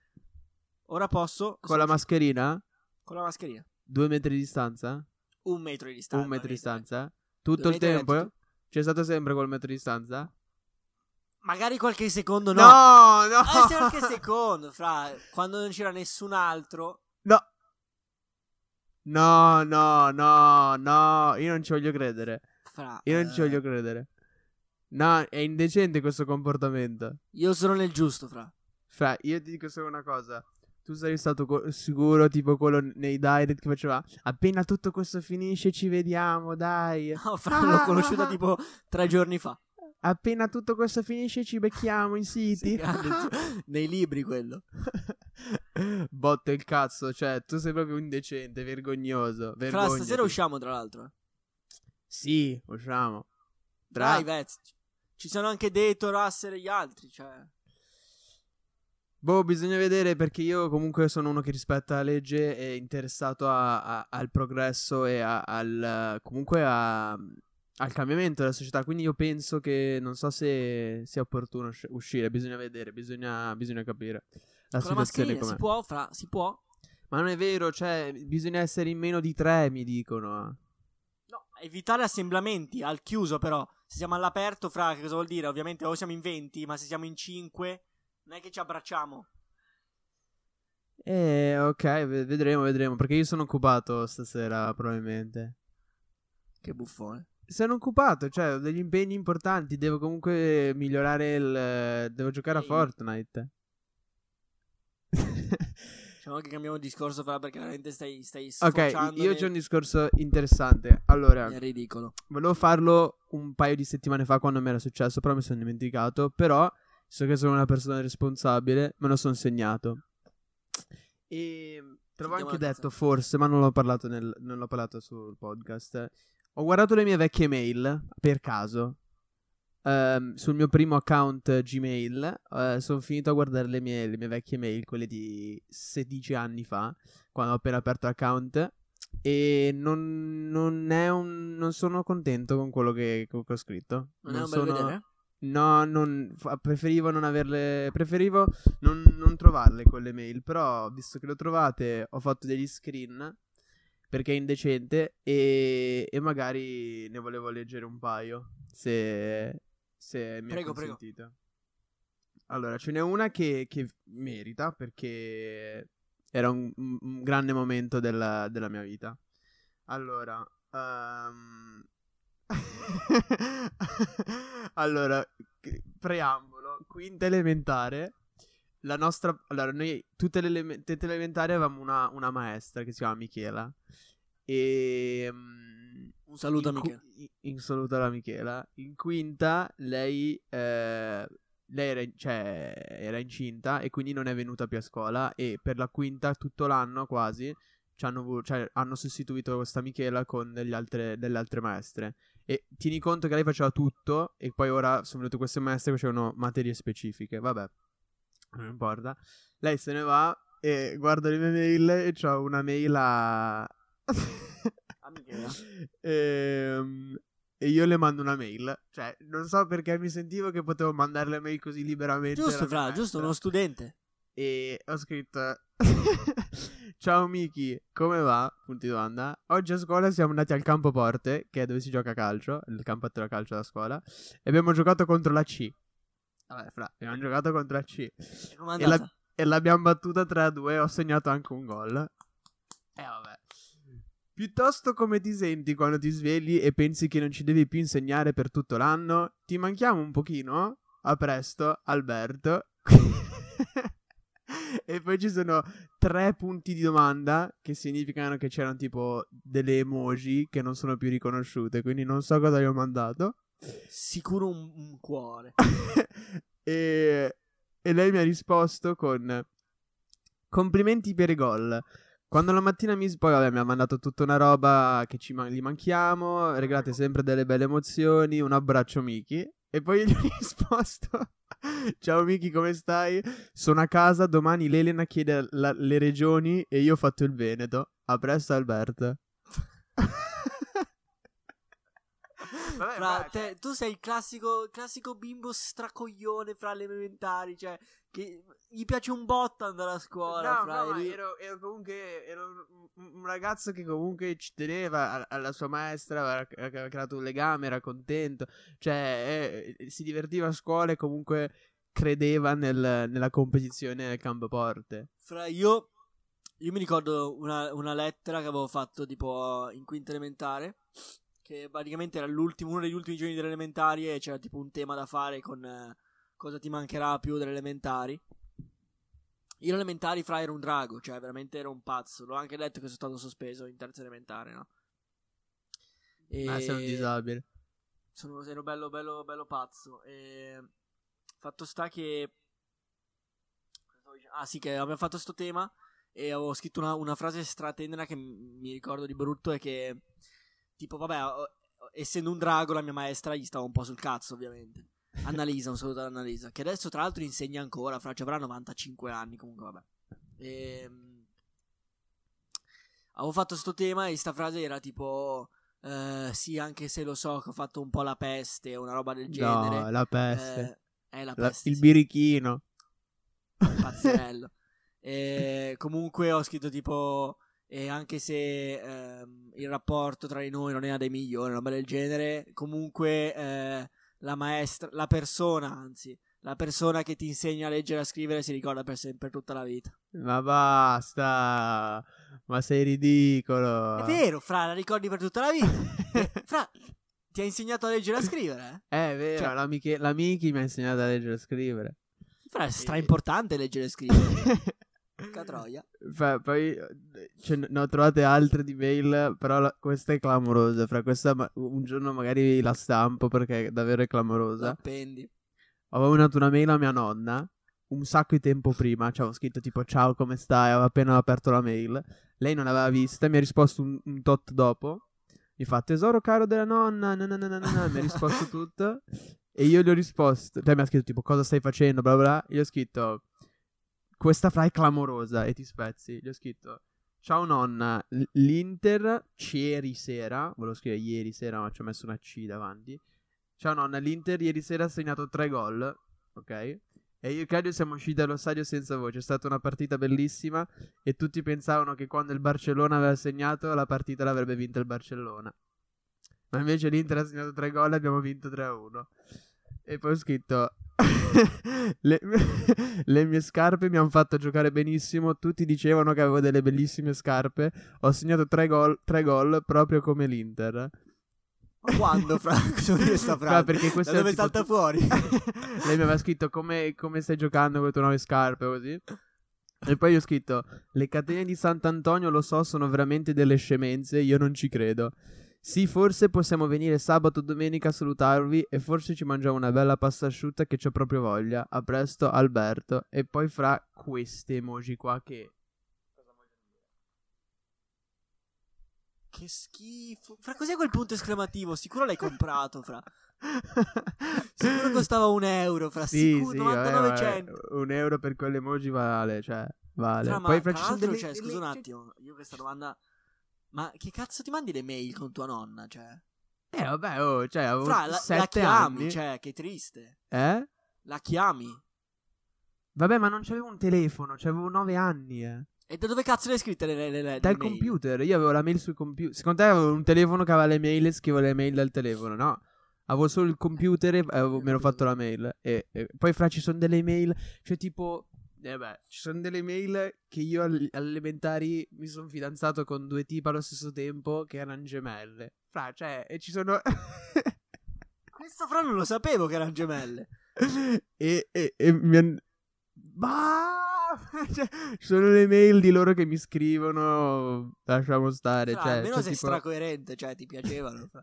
[SPEAKER 3] Ora posso.
[SPEAKER 2] Con la mascherina?
[SPEAKER 3] Con la mascherina.
[SPEAKER 2] Due metri di distanza?
[SPEAKER 3] Un metro di distanza.
[SPEAKER 2] Un metro di distanza? Tutto
[SPEAKER 3] Due
[SPEAKER 2] il tempo? C'è stato sempre col metro di distanza?
[SPEAKER 3] Magari qualche secondo no.
[SPEAKER 2] No, no!
[SPEAKER 3] Ah, sì, qualche secondo, fra. Quando non c'era nessun altro.
[SPEAKER 2] No. No, no, no, no, io non ci voglio credere.
[SPEAKER 3] Fra.
[SPEAKER 2] Io non ci
[SPEAKER 3] eh,
[SPEAKER 2] voglio credere. No, è indecente questo comportamento.
[SPEAKER 3] Io sono nel giusto, fra.
[SPEAKER 2] Fra, io ti dico solo una cosa. Tu sei stato co- sicuro, tipo quello nei direct che faceva appena tutto questo finisce ci vediamo, dai.
[SPEAKER 3] No, fra, l'ho conosciuta tipo tre giorni fa.
[SPEAKER 2] Appena tutto questo finisce ci becchiamo in
[SPEAKER 3] Sì,
[SPEAKER 2] siti.
[SPEAKER 3] grande, zio. Nei libri quello.
[SPEAKER 2] Botte il cazzo, cioè, tu sei proprio indecente, vergognoso.
[SPEAKER 3] Fra,
[SPEAKER 2] Vergognati.
[SPEAKER 3] stasera usciamo, tra l'altro.
[SPEAKER 2] Sì, usciamo. Tra-
[SPEAKER 3] Dai, Vez. Ci sono anche Deto, Russell e gli altri, cioè.
[SPEAKER 2] Boh, bisogna vedere perché io comunque sono uno che rispetta la legge e interessato a- a- al progresso e a- al comunque a- al cambiamento della società. Quindi io penso che non so se sia opportuno usci- uscire, bisogna vedere, bisogna, bisogna capire la
[SPEAKER 3] Con la
[SPEAKER 2] situazione
[SPEAKER 3] mascherina
[SPEAKER 2] com'è.
[SPEAKER 3] si può, fra, si può.
[SPEAKER 2] Ma non è vero, cioè, bisogna essere in meno di tre, mi dicono.
[SPEAKER 3] Evitare assemblamenti al chiuso, però. Se siamo all'aperto, fra, che cosa vuol dire? Ovviamente o siamo in 20, ma se siamo in 5, non è che ci abbracciamo.
[SPEAKER 2] Eh, ok, ve- vedremo, vedremo. Perché io sono occupato stasera, probabilmente.
[SPEAKER 3] Che buffone.
[SPEAKER 2] Sono occupato, cioè, ho degli impegni importanti. Devo comunque migliorare il. Devo giocare a
[SPEAKER 3] Diciamo che cambiamo discorso, fra, perché veramente stai, stai
[SPEAKER 2] ok, io c'ho un discorso interessante. Allora,
[SPEAKER 3] nel ridicolo.
[SPEAKER 2] volevo farlo un paio di settimane fa quando mi era successo, però mi sono dimenticato. Però, so che sono una persona responsabile, me lo sono segnato. E te l'avevo anche detto, forse, ma non l'ho parlato, nel- non l'ho parlato sul podcast. Ho guardato le mie vecchie mail, per caso. Ehm, sul mio primo account Gmail sono finito a guardare le mie, le mie vecchie mail, quelle di 16 anni fa, quando ho appena aperto l'account. E non, non è un. Non sono contento con quello che, che ho scritto.
[SPEAKER 3] Non, è un bel
[SPEAKER 2] sono-
[SPEAKER 3] vedere?
[SPEAKER 2] No, non, preferivo non averle. Preferivo non, non trovarle quelle mail. Però, visto che le ho trovate, ho fatto degli screen. Perché è indecente. E, e magari ne volevo leggere un paio. Se, se mi
[SPEAKER 3] Prego,
[SPEAKER 2] è
[SPEAKER 3] prego.
[SPEAKER 2] Allora, ce n'è una che, che merita. Perché era un, un- grande momento della, della mia vita. Allora, ehm, allora, preambolo, quinta elementare. La nostra, allora, noi tutte le, elementari avevamo una, una maestra che si chiama Michela. E mm,
[SPEAKER 3] Un saluto a Michela.
[SPEAKER 2] in, in saluto alla Michela. In quinta lei, eh, lei era, cioè, era incinta e quindi non è venuta più a scuola. E per la quinta, tutto l'anno quasi, ci hanno, cioè, hanno sostituito questa Michela con degli altre, delle altre maestre. E tieni conto che lei faceva tutto e poi ora sono venute queste maestre che facevano materie specifiche. Vabbè, non importa. Lei se ne va e guardo le mie mail e c'ho una mail a...
[SPEAKER 3] A Michela.
[SPEAKER 2] Ehm, e io le mando una mail. Cioè, non so perché mi sentivo che potevo mandare le mail così liberamente.
[SPEAKER 3] Giusto, fra,
[SPEAKER 2] maestra.
[SPEAKER 3] giusto, uno studente.
[SPEAKER 2] E ho scritto: Ciao Miki, come va? Punti domanda. Oggi a scuola siamo andati al campo Porte, che è dove si gioca a calcio, il campetto da calcio da scuola. E abbiamo giocato contro la C. Vabbè, fra, abbiamo giocato contro la C.
[SPEAKER 3] E
[SPEAKER 2] E la-? E l'abbiamo battuta 3-2 e ho segnato anche un gol. E vabbè. Piuttosto come ti senti quando ti svegli e pensi che non ci devi più insegnare per tutto l'anno? Ti manchiamo un pochino? A presto, Alberto. e poi ci sono tre punti di domanda che significano che c'erano tipo delle emoji che non sono più riconosciute, quindi non so cosa gli ho mandato.
[SPEAKER 3] Sicuro un, un cuore.
[SPEAKER 2] e, e lei mi ha risposto con complimenti per i gol. Quando la mattina mi... Poi mi ha mandato tutta una roba che ci man- gli manchiamo, regalate sempre delle belle emozioni, un abbraccio Miki. E poi gli ho risposto... Ciao Miki, come stai? Sono a casa, domani l'Elena chiede la- le regioni e io ho fatto il Veneto. A presto Alberto. Vabbè,
[SPEAKER 3] Fra,
[SPEAKER 2] ma,
[SPEAKER 3] te-
[SPEAKER 2] cioè-
[SPEAKER 3] tu sei il classico, classico bimbo stracoglione fra le elementari, cioè, che gli piace un botto andare a scuola.
[SPEAKER 2] No,
[SPEAKER 3] fra,
[SPEAKER 2] no,
[SPEAKER 3] e lui-
[SPEAKER 2] ero, ero comunque ero un, ragazzo che comunque ci teneva alla sua maestra, aveva aveva creato un legame, era contento, cioè eh, si divertiva a scuola e comunque credeva nel- nella competizione nel campo porte.
[SPEAKER 3] Fra io, io mi ricordo una, una lettera che avevo fatto tipo in quinta elementare. Che praticamente era l'ultimo, uno degli ultimi giorni delle elementari e c'era tipo un tema da fare con eh, cosa ti mancherà più delle elementari. Io elementari fra ero un drago, cioè veramente ero un pazzo. L'ho anche detto che sono stato sospeso in terza elementare, no? E...
[SPEAKER 2] Ma sei un disabile.
[SPEAKER 3] sono, ero bello, bello, bello pazzo. E fatto sta che. Ah, sì, che abbiamo fatto sto tema. E avevo scritto una, una frase stratenera che mi ricordo di brutto. E che, tipo, vabbè, essendo un drago, la mia maestra gli stava un po' sul cazzo, ovviamente. Annalisa, un saluto ad Annalisa. Che adesso, tra l'altro, insegna ancora. Fra, ci avrà 95 anni. Comunque, vabbè. Ehm, avevo fatto sto tema. E sta frase era tipo. eh, sì, anche se lo so che ho fatto un po' la peste o una roba del genere.
[SPEAKER 2] No, la peste.
[SPEAKER 3] Eh, è la
[SPEAKER 2] La-
[SPEAKER 3] peste.
[SPEAKER 2] il
[SPEAKER 3] sì,
[SPEAKER 2] birichino.
[SPEAKER 3] pazzerello. E comunque ho scritto tipo. E anche se ehm, il rapporto tra di noi non era dei migliori, una roba del genere, comunque eh, la maestra, la persona, anzi, la persona che ti insegna a leggere e a scrivere si ricorda per sempre tutta la vita.
[SPEAKER 2] Ma basta. Ma sei ridicolo.
[SPEAKER 3] È vero, Fra, la ricordi per tutta la vita. Fra, ti ha insegnato a leggere e a scrivere? eh?
[SPEAKER 2] È vero,
[SPEAKER 3] Cioè-
[SPEAKER 2] la, Miche- la Miki mi ha insegnato a leggere e scrivere.
[SPEAKER 3] Fra, è stra importante leggere e scrivere. Porca troia.
[SPEAKER 2] Fa- poi ce ne ne ho trovate altre di mail, però la- questa è clamorosa. Fra questa ma- un giorno magari la stampo perché davvero è clamorosa.
[SPEAKER 3] Appendi.
[SPEAKER 2] Avevo mandato una mail a mia nonna un sacco di tempo prima. Ci avevo scritto tipo ciao come stai? Avevo appena aperto la mail. Lei non l'aveva vista mi ha risposto un, un tot dopo. Mi fa tesoro caro della nonna. na na na na na na", mi ha risposto tutto. E io gli ho risposto. Lei mi ha scritto tipo cosa stai facendo? Bla. bla. Io ho scritto questa fra è clamorosa e ti spezzi. Gli ho scritto ciao nonna. L'Inter ieri sera. Volevo scrivere ieri sera ma ci ho messo una C davanti. Ciao nonna, l'Inter ieri sera ha segnato tre gol, ok? E io e Claudio siamo usciti dallo stadio senza voce. È stata una partita bellissima e tutti pensavano che quando il Barcellona aveva segnato la partita l'avrebbe vinta il Barcellona. Ma invece l'Inter ha segnato tre gol e abbiamo vinto 3-1. E poi ho scritto le, le mie scarpe mi hanno fatto giocare benissimo. Tutti dicevano che avevo delle bellissime scarpe. Ho segnato tre gol, tre gol proprio come l'Inter.
[SPEAKER 3] Ma quando, Fra? Cosa vuol dire sta
[SPEAKER 2] Fra,
[SPEAKER 3] frase?
[SPEAKER 2] perché questo
[SPEAKER 3] Da
[SPEAKER 2] è
[SPEAKER 3] dove
[SPEAKER 2] tipo
[SPEAKER 3] salta fuori?
[SPEAKER 2] Lei mi aveva scritto come, come stai giocando con le tue nuove scarpe così. E poi io ho scritto le catene di Sant'Antonio lo so sono veramente delle scemenze, io non ci credo. Sì, forse possiamo venire sabato o domenica a salutarvi e forse ci mangiamo una bella pasta asciutta che c'ho proprio voglia. A presto, Alberto. E poi fra queste emoji qua che...
[SPEAKER 3] Che schifo. Fra, cos'è quel punto esclamativo? Sicuro l'hai comprato, Fra. Sicuro costava un euro, Fra.
[SPEAKER 2] Sì,
[SPEAKER 3] Sicuro,
[SPEAKER 2] sì,
[SPEAKER 3] 99
[SPEAKER 2] vabbè, un euro per quell'emoji vale, cioè, vale.
[SPEAKER 3] Fra, ma
[SPEAKER 2] Poi fra ci sono delle...
[SPEAKER 3] cioè, scusa un attimo, io questa domanda... Ma che cazzo ti mandi le mail con tua nonna, cioè?
[SPEAKER 2] Eh, vabbè, oh, cioè, avevo
[SPEAKER 3] Fra, la, la chiami,
[SPEAKER 2] anni.
[SPEAKER 3] cioè, che triste.
[SPEAKER 2] Eh?
[SPEAKER 3] La chiami.
[SPEAKER 2] Vabbè, ma non c'avevo un telefono, c'avevo 9 anni, eh.
[SPEAKER 3] E da dove cazzo le hai scritte le, le, le, le
[SPEAKER 2] Dal
[SPEAKER 3] mail?
[SPEAKER 2] computer, io avevo la mail sul computer. Secondo te avevo un telefono che aveva le mail e scrivevo le mail dal telefono? No. Avevo solo il computer e avevo- mi ero fatto la mail. E, e poi fra ci sono delle mail, cioè tipo... Eh beh, ci sono delle mail che io all- alle elementari mi sono fidanzato con due tipi allo stesso tempo che erano gemelle. Fra, cioè, e ci sono...
[SPEAKER 3] Questo Fra non lo sapevo che erano gemelle.
[SPEAKER 2] e, e, e mi han- Bah! Cioè, ci sono le mail di loro che mi scrivono. Lasciamo stare.
[SPEAKER 3] Fra,
[SPEAKER 2] cioè,
[SPEAKER 3] almeno
[SPEAKER 2] cioè,
[SPEAKER 3] sei
[SPEAKER 2] tipo-
[SPEAKER 3] stracoerente, cioè, ti piacevano. Fra.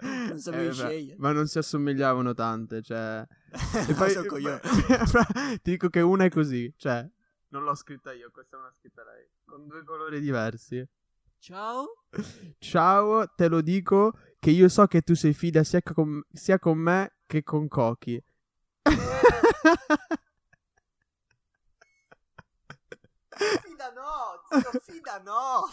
[SPEAKER 3] Non sapevi
[SPEAKER 2] Eh,
[SPEAKER 3] scegliere.
[SPEAKER 2] Ma non si assomigliavano tante. Cioè. E poi, fra- ti dico che una è così. Cioè, non l'ho scritta io, questa è una scritta lei. Con due colori diversi.
[SPEAKER 3] Ciao.
[SPEAKER 2] Ciao, te lo dico che io so che tu sei fida sia con, sia con me che con Cochi.
[SPEAKER 3] Fida no, zio, fida no.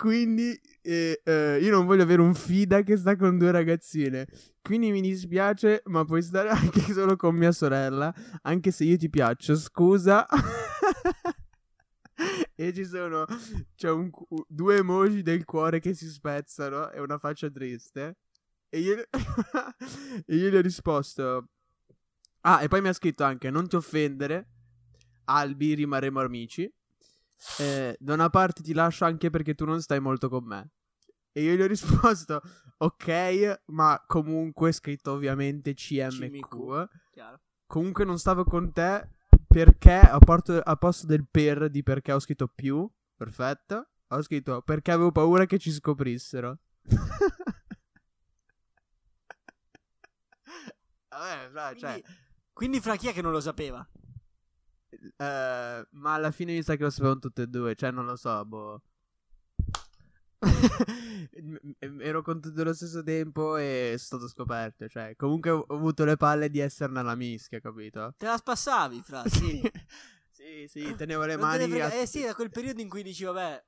[SPEAKER 2] Quindi E, eh, io non voglio avere un fida che sta con due ragazzine. Quindi mi dispiace, ma puoi stare anche solo con mia sorella. Anche se io ti piaccio, scusa. e ci sono. C'è un, due emoji del cuore che si spezzano e una faccia triste. E io, e io gli ho risposto. Ah, e poi mi ha scritto anche: Non ti offendere. Albi, rimarremo amici. Eh, da una parte ti lascio anche perché tu non stai molto con me. E io gli ho risposto: Ok, ma comunque scritto ovviamente CMQ.
[SPEAKER 3] Chiaro.
[SPEAKER 2] Comunque non stavo con te perché a, porto, a posto del per di perché ho scritto più. Perfetto. Ho scritto perché avevo paura che ci scoprissero. Vabbè, fra, cioè,
[SPEAKER 3] Quindi, quindi fra chi è che non lo sapeva?
[SPEAKER 2] Eh, ma alla fine mi sa che lo sapevano tutte e due, cioè non lo so, boh. Ero con tutti allo stesso tempo e è stato scoperto, cioè, comunque ho avuto le palle di essere nella mischia, capito?
[SPEAKER 3] Te la spassavi, fra, sì.
[SPEAKER 2] sì, sì, tenevo le
[SPEAKER 3] Non te ne
[SPEAKER 2] mani...
[SPEAKER 3] frega-
[SPEAKER 2] a-
[SPEAKER 3] Eh sì, da quel periodo in cui dici, vabbè,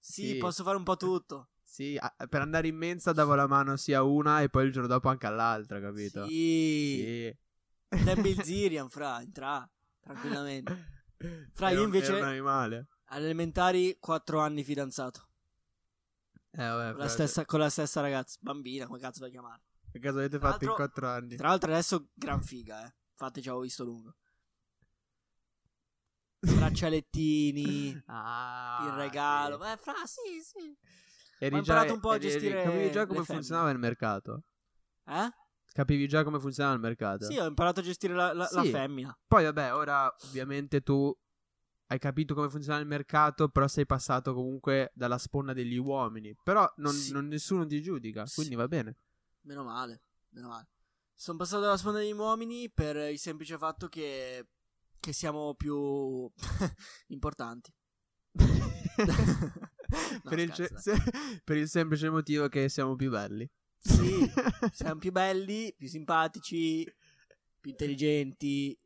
[SPEAKER 3] sì,
[SPEAKER 2] Sì.
[SPEAKER 3] posso fare un po' tutto.
[SPEAKER 2] Sì, a- per andare in mensa davo la mano sia a una e poi il giorno dopo anche all'altra, capito?
[SPEAKER 3] Sì.
[SPEAKER 2] Sì.
[SPEAKER 3] Temple Zirian, fra, entra, tranquillamente. Fra, io invece-
[SPEAKER 2] ero un animale.
[SPEAKER 3] Alle elementari, 4 anni fidanzato.
[SPEAKER 2] Eh, vabbè,
[SPEAKER 3] Con la, stessa, con la stessa ragazza. Bambina, come cazzo vuoi chiamare?
[SPEAKER 2] Che caso avete
[SPEAKER 3] Tra
[SPEAKER 2] fatto in
[SPEAKER 3] l'altro-
[SPEAKER 2] quattro anni?
[SPEAKER 3] Tra l'altro adesso gran figa, eh. Infatti ci avevo visto lungo. Braccialettini,
[SPEAKER 2] Ah,
[SPEAKER 3] il regalo.
[SPEAKER 2] sì.
[SPEAKER 3] Beh, fra, sì, sì.
[SPEAKER 2] Eri
[SPEAKER 3] Ho
[SPEAKER 2] già-
[SPEAKER 3] imparato un po' a
[SPEAKER 2] eri-
[SPEAKER 3] gestire
[SPEAKER 2] Capivi già
[SPEAKER 3] le
[SPEAKER 2] come funzionava il mercato?
[SPEAKER 3] Eh?
[SPEAKER 2] Capivi già come funzionava il mercato?
[SPEAKER 3] Sì, ho imparato a gestire la, la- la
[SPEAKER 2] Sì.
[SPEAKER 3] femmina.
[SPEAKER 2] Poi vabbè, ora ovviamente tu hai capito come funziona il mercato, però sei passato comunque dalla sponda degli uomini. Però non,
[SPEAKER 3] Sì.
[SPEAKER 2] non- nessuno ti giudica,
[SPEAKER 3] Sì.
[SPEAKER 2] quindi va bene.
[SPEAKER 3] Meno male, meno male. Sono passato dalla sponda degli uomini per il semplice fatto che, che siamo più importanti. No,
[SPEAKER 2] per, il
[SPEAKER 3] scherzo,
[SPEAKER 2] ce- se- per il semplice motivo che siamo più belli.
[SPEAKER 3] Sì, siamo più belli, più simpatici, più intelligenti,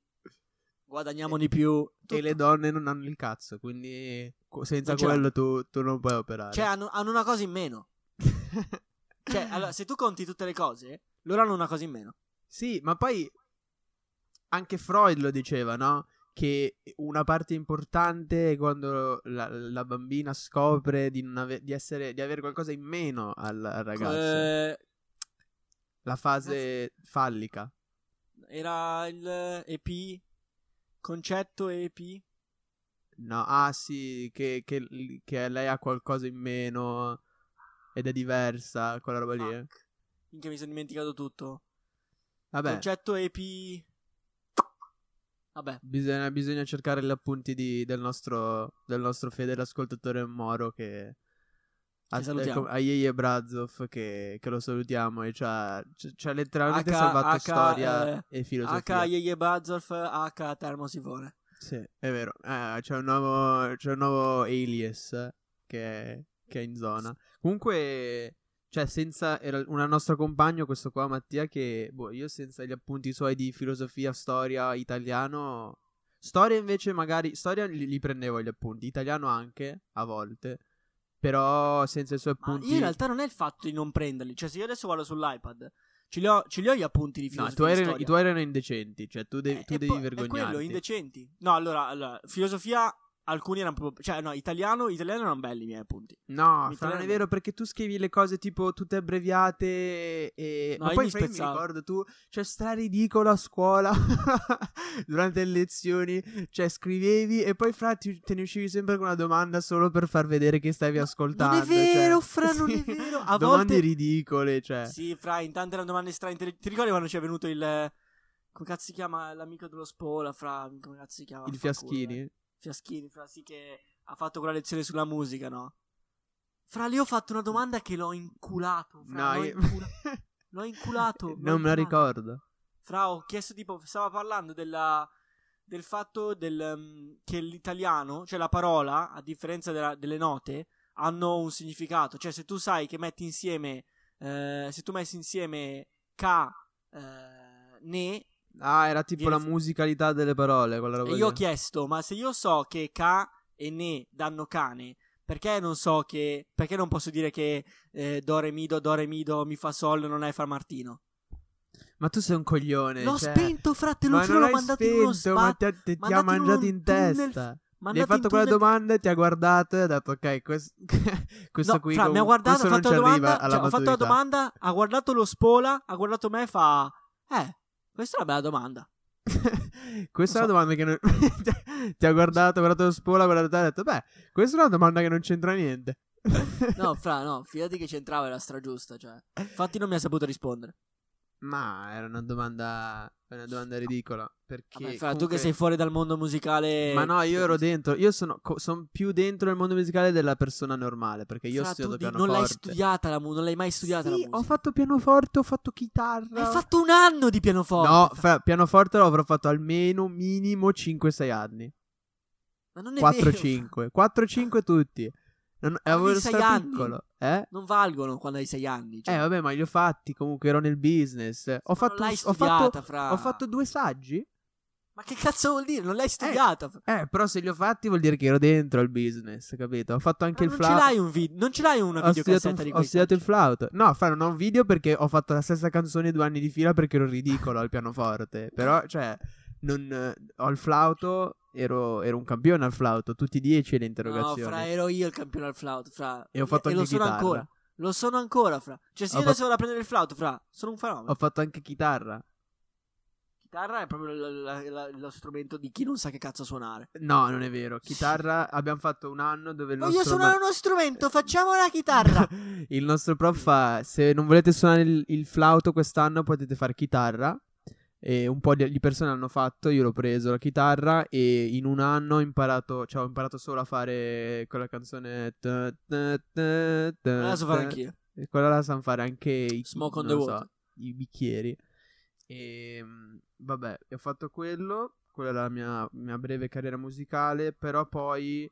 [SPEAKER 3] guadagniamo di più.
[SPEAKER 2] E
[SPEAKER 3] Tutto.
[SPEAKER 2] le donne non hanno il cazzo, quindi senza quello tu, tu non puoi operare.
[SPEAKER 3] Cioè, hanno, hanno una cosa in meno. Cioè, allora, se tu conti tutte le cose, loro hanno una cosa in meno.
[SPEAKER 2] Sì, ma poi anche Freud lo diceva, no? Che una parte importante è quando la, la bambina scopre di, non ave- di, essere, di avere qualcosa in meno al, al ragazzo.
[SPEAKER 3] Eh,
[SPEAKER 2] La fase fallica.
[SPEAKER 3] era il EP, concetto EP.
[SPEAKER 2] No, ah sì, che, che- che lei ha qualcosa in meno ed è diversa, quella roba lì. eh.
[SPEAKER 3] Fuck. Minchia, mi sono dimenticato tutto.
[SPEAKER 2] Vabbè,
[SPEAKER 3] Concetto EP. Vabbè,
[SPEAKER 2] bisogna, bisogna cercare gli appunti di- del, nostro, del nostro fedele ascoltatore Moro che... a-
[SPEAKER 3] salutiamo.
[SPEAKER 2] ecco, A Yeye Brazov che, che lo salutiamo e ci ha, letteralmente
[SPEAKER 3] H-
[SPEAKER 2] salvato
[SPEAKER 3] H,
[SPEAKER 2] storia
[SPEAKER 3] eh,
[SPEAKER 2] e filosofia.
[SPEAKER 3] H Yeye Bazorf, H Termosifone.
[SPEAKER 2] Sì, è vero. Eh, c'è, un nuovo, c'è un nuovo alias che, che è in zona. Comunque, cioè, senza. Era una nostra compagno, questo qua, Mattia, che. Boh, io senza gli appunti suoi di filosofia, storia, italiano. Storia invece, magari. Storia li, li prendevo gli appunti. Italiano anche, a volte. Però senza i suoi
[SPEAKER 3] Ma
[SPEAKER 2] appunti.
[SPEAKER 3] io in realtà non è il fatto di non prenderli. Cioè, se io adesso guardo sull'iPad, ce li ho, ce li ho gli appunti di
[SPEAKER 2] No,
[SPEAKER 3] filosofia.
[SPEAKER 2] tuoi,
[SPEAKER 3] di
[SPEAKER 2] erano, i tuoi erano indecenti. Cioè, tu, devi-
[SPEAKER 3] Eh,
[SPEAKER 2] tu devi
[SPEAKER 3] È
[SPEAKER 2] vergognarti.
[SPEAKER 3] quello, indecenti. No, allora, allora, filosofia, alcuni erano proprio. Cioè, no, italiano, italiano erano belli i miei appunti.
[SPEAKER 2] No, fra, non è vero perché tu scrivi le cose tipo tutte abbreviate e...
[SPEAKER 3] No,
[SPEAKER 2] Ma poi
[SPEAKER 3] mi
[SPEAKER 2] mi ricordo tu, cioè stra ridicolo a scuola durante le lezioni, cioè scrivevi e poi fra ti- te ne uscivi sempre con una domanda solo per far vedere che stavi ascoltando.
[SPEAKER 3] non è vero,
[SPEAKER 2] cioè,
[SPEAKER 3] fra, non
[SPEAKER 2] sì,
[SPEAKER 3] è vero. A
[SPEAKER 2] domande
[SPEAKER 3] volte-
[SPEAKER 2] ridicole, cioè.
[SPEAKER 3] Sì, fra, in tante erano domande strane. Ti ricordi quando ci è venuto il. Come cazzo si chiama l'amico dello Spola? Fra, come cazzo si chiama?
[SPEAKER 2] Il
[SPEAKER 3] Fanculo,
[SPEAKER 2] Fiaschini?
[SPEAKER 3] Fiaschini, fra, sì, che ha fatto quella lezione sulla musica, no? Fra, lì ho fatto una domanda che l'ho inculato. Fra,
[SPEAKER 2] No,
[SPEAKER 3] l'ho, incula- l'ho inculato. l'ho
[SPEAKER 2] non me la
[SPEAKER 3] inculato.
[SPEAKER 2] ricordo.
[SPEAKER 3] Fra, ho chiesto tipo, stava parlando della, del fatto del, mm, che l'italiano, cioè la parola, a differenza della- delle note, hanno un significato. Cioè, se tu sai che metti insieme, eh, se tu messi insieme ca, eh, ne,
[SPEAKER 2] Ah, era tipo la musicalità delle parole, quella roba
[SPEAKER 3] e io ho chiesto, ma se io so che ca e ne danno cane, Perché non so che. Perché non posso dire che eh, Do Re Mi Do, Do Re Mi Do, Mi Fa Sol non è Fra Martino?
[SPEAKER 2] Ma tu sei un coglione.
[SPEAKER 3] L'ho
[SPEAKER 2] cioè...
[SPEAKER 3] spento, frate, lo
[SPEAKER 2] Ma non
[SPEAKER 3] l'ho mandato in uno
[SPEAKER 2] spento, ma
[SPEAKER 3] spa-
[SPEAKER 2] ti ha, ti- ti ha
[SPEAKER 3] in
[SPEAKER 2] mangiato in
[SPEAKER 3] tunnel-
[SPEAKER 2] testa. Gli hai
[SPEAKER 3] in
[SPEAKER 2] fatto quella
[SPEAKER 3] tunnel-
[SPEAKER 2] domanda e ti ha guardato e ha detto ok, quest- questo
[SPEAKER 3] No,
[SPEAKER 2] qui
[SPEAKER 3] fra, mi ha guardato,
[SPEAKER 2] questo
[SPEAKER 3] ha fatto domanda, cioè, ho fatto la domanda, ha guardato lo spola, ha guardato me e fa... Eh, questa è una bella domanda.
[SPEAKER 2] Questa è
[SPEAKER 3] Non
[SPEAKER 2] una domanda che non... ti ha guardato, ha guardato lo spola, ha guardato te e ha detto beh, questa è una domanda che non c'entra niente.
[SPEAKER 3] No, fra, no, fidati che c'entrava, era stragiusta, cioè. Infatti non mi ha saputo rispondere.
[SPEAKER 2] Ma era una domanda, una domanda ridicola. Perché
[SPEAKER 3] Vabbè, fra, tu
[SPEAKER 2] comunque-
[SPEAKER 3] che sei fuori dal mondo musicale...
[SPEAKER 2] Ma no, io ero dentro. Io sono, co- son più dentro nel mondo musicale della persona normale. Perché io ho
[SPEAKER 3] Fra, tu
[SPEAKER 2] studiato
[SPEAKER 3] di-
[SPEAKER 2] pianoforte.
[SPEAKER 3] non l'hai studiata la mu- non l'hai mai studiata
[SPEAKER 2] Sì, ho fatto pianoforte, ho fatto chitarra.
[SPEAKER 3] Hai fatto un anno di pianoforte.
[SPEAKER 2] No,
[SPEAKER 3] fra.
[SPEAKER 2] pianoforte l'avrò fatto almeno minimo 5-6 anni.
[SPEAKER 3] Ma non è vero, fra.
[SPEAKER 2] 4-5. 4-5 tutti. Non, avevo
[SPEAKER 3] sei
[SPEAKER 2] piccolo. Eh?
[SPEAKER 3] Non valgono quando hai sei anni. Cioè.
[SPEAKER 2] Eh, vabbè, ma li ho fatti. Comunque ero nel business. Ho fatto,
[SPEAKER 3] non l'hai
[SPEAKER 2] ho
[SPEAKER 3] studiata,
[SPEAKER 2] fatto,
[SPEAKER 3] fra.
[SPEAKER 2] ho fatto due saggi.
[SPEAKER 3] Ma che cazzo vuol dire? Non l'hai studiata. fra.
[SPEAKER 2] Eh, però se li ho fatti vuol dire che ero dentro al business, capito? Ho fatto anche
[SPEAKER 3] Ma
[SPEAKER 2] il
[SPEAKER 3] non ce
[SPEAKER 2] flauto.
[SPEAKER 3] l'hai un video, non ce l'hai una
[SPEAKER 2] Ho
[SPEAKER 3] videocassetta
[SPEAKER 2] un- ho studiato il flauto. No, fa, non ho un video perché ho fatto la stessa canzone due anni di fila perché ero ridicolo al pianoforte. Però, cioè, non, eh, ho il flauto, ero, ero un campione al flauto, tutti 10 le
[SPEAKER 3] No,
[SPEAKER 2] interrogazioni.
[SPEAKER 3] fra, ero io il campione al flauto, fra.
[SPEAKER 2] E ho fatto
[SPEAKER 3] e lo
[SPEAKER 2] anche
[SPEAKER 3] sono
[SPEAKER 2] chitarra.
[SPEAKER 3] ancora. Lo sono ancora, fra. Cioè, se
[SPEAKER 2] Ho
[SPEAKER 3] io
[SPEAKER 2] fatto-
[SPEAKER 3] adesso vado a prendere il flauto, fra, sono un fenomeno.
[SPEAKER 2] Ho fatto anche chitarra.
[SPEAKER 3] Chitarra è proprio l- l- l- lo strumento di chi non sa che cazzo suonare.
[SPEAKER 2] No, non è vero. Chitarra abbiamo fatto un anno dove il
[SPEAKER 3] Voglio
[SPEAKER 2] nostro
[SPEAKER 3] suonare
[SPEAKER 2] ma-
[SPEAKER 3] uno strumento, facciamo la chitarra.
[SPEAKER 2] il nostro prof fa: Se non volete suonare il, il flauto quest'anno, potete fare chitarra. E un po' di, di persone l'hanno fatto. Io l'ho preso la chitarra. E in un anno ho imparato. Cioè, ho imparato solo a fare quella canzone. ta-
[SPEAKER 3] la so fare anch'io.
[SPEAKER 2] e quella la sanno fare anche i,
[SPEAKER 3] Smoke on the
[SPEAKER 2] so, i bicchieri. E vabbè, ho fatto quello. Quella è la mia, mia breve carriera musicale. Però poi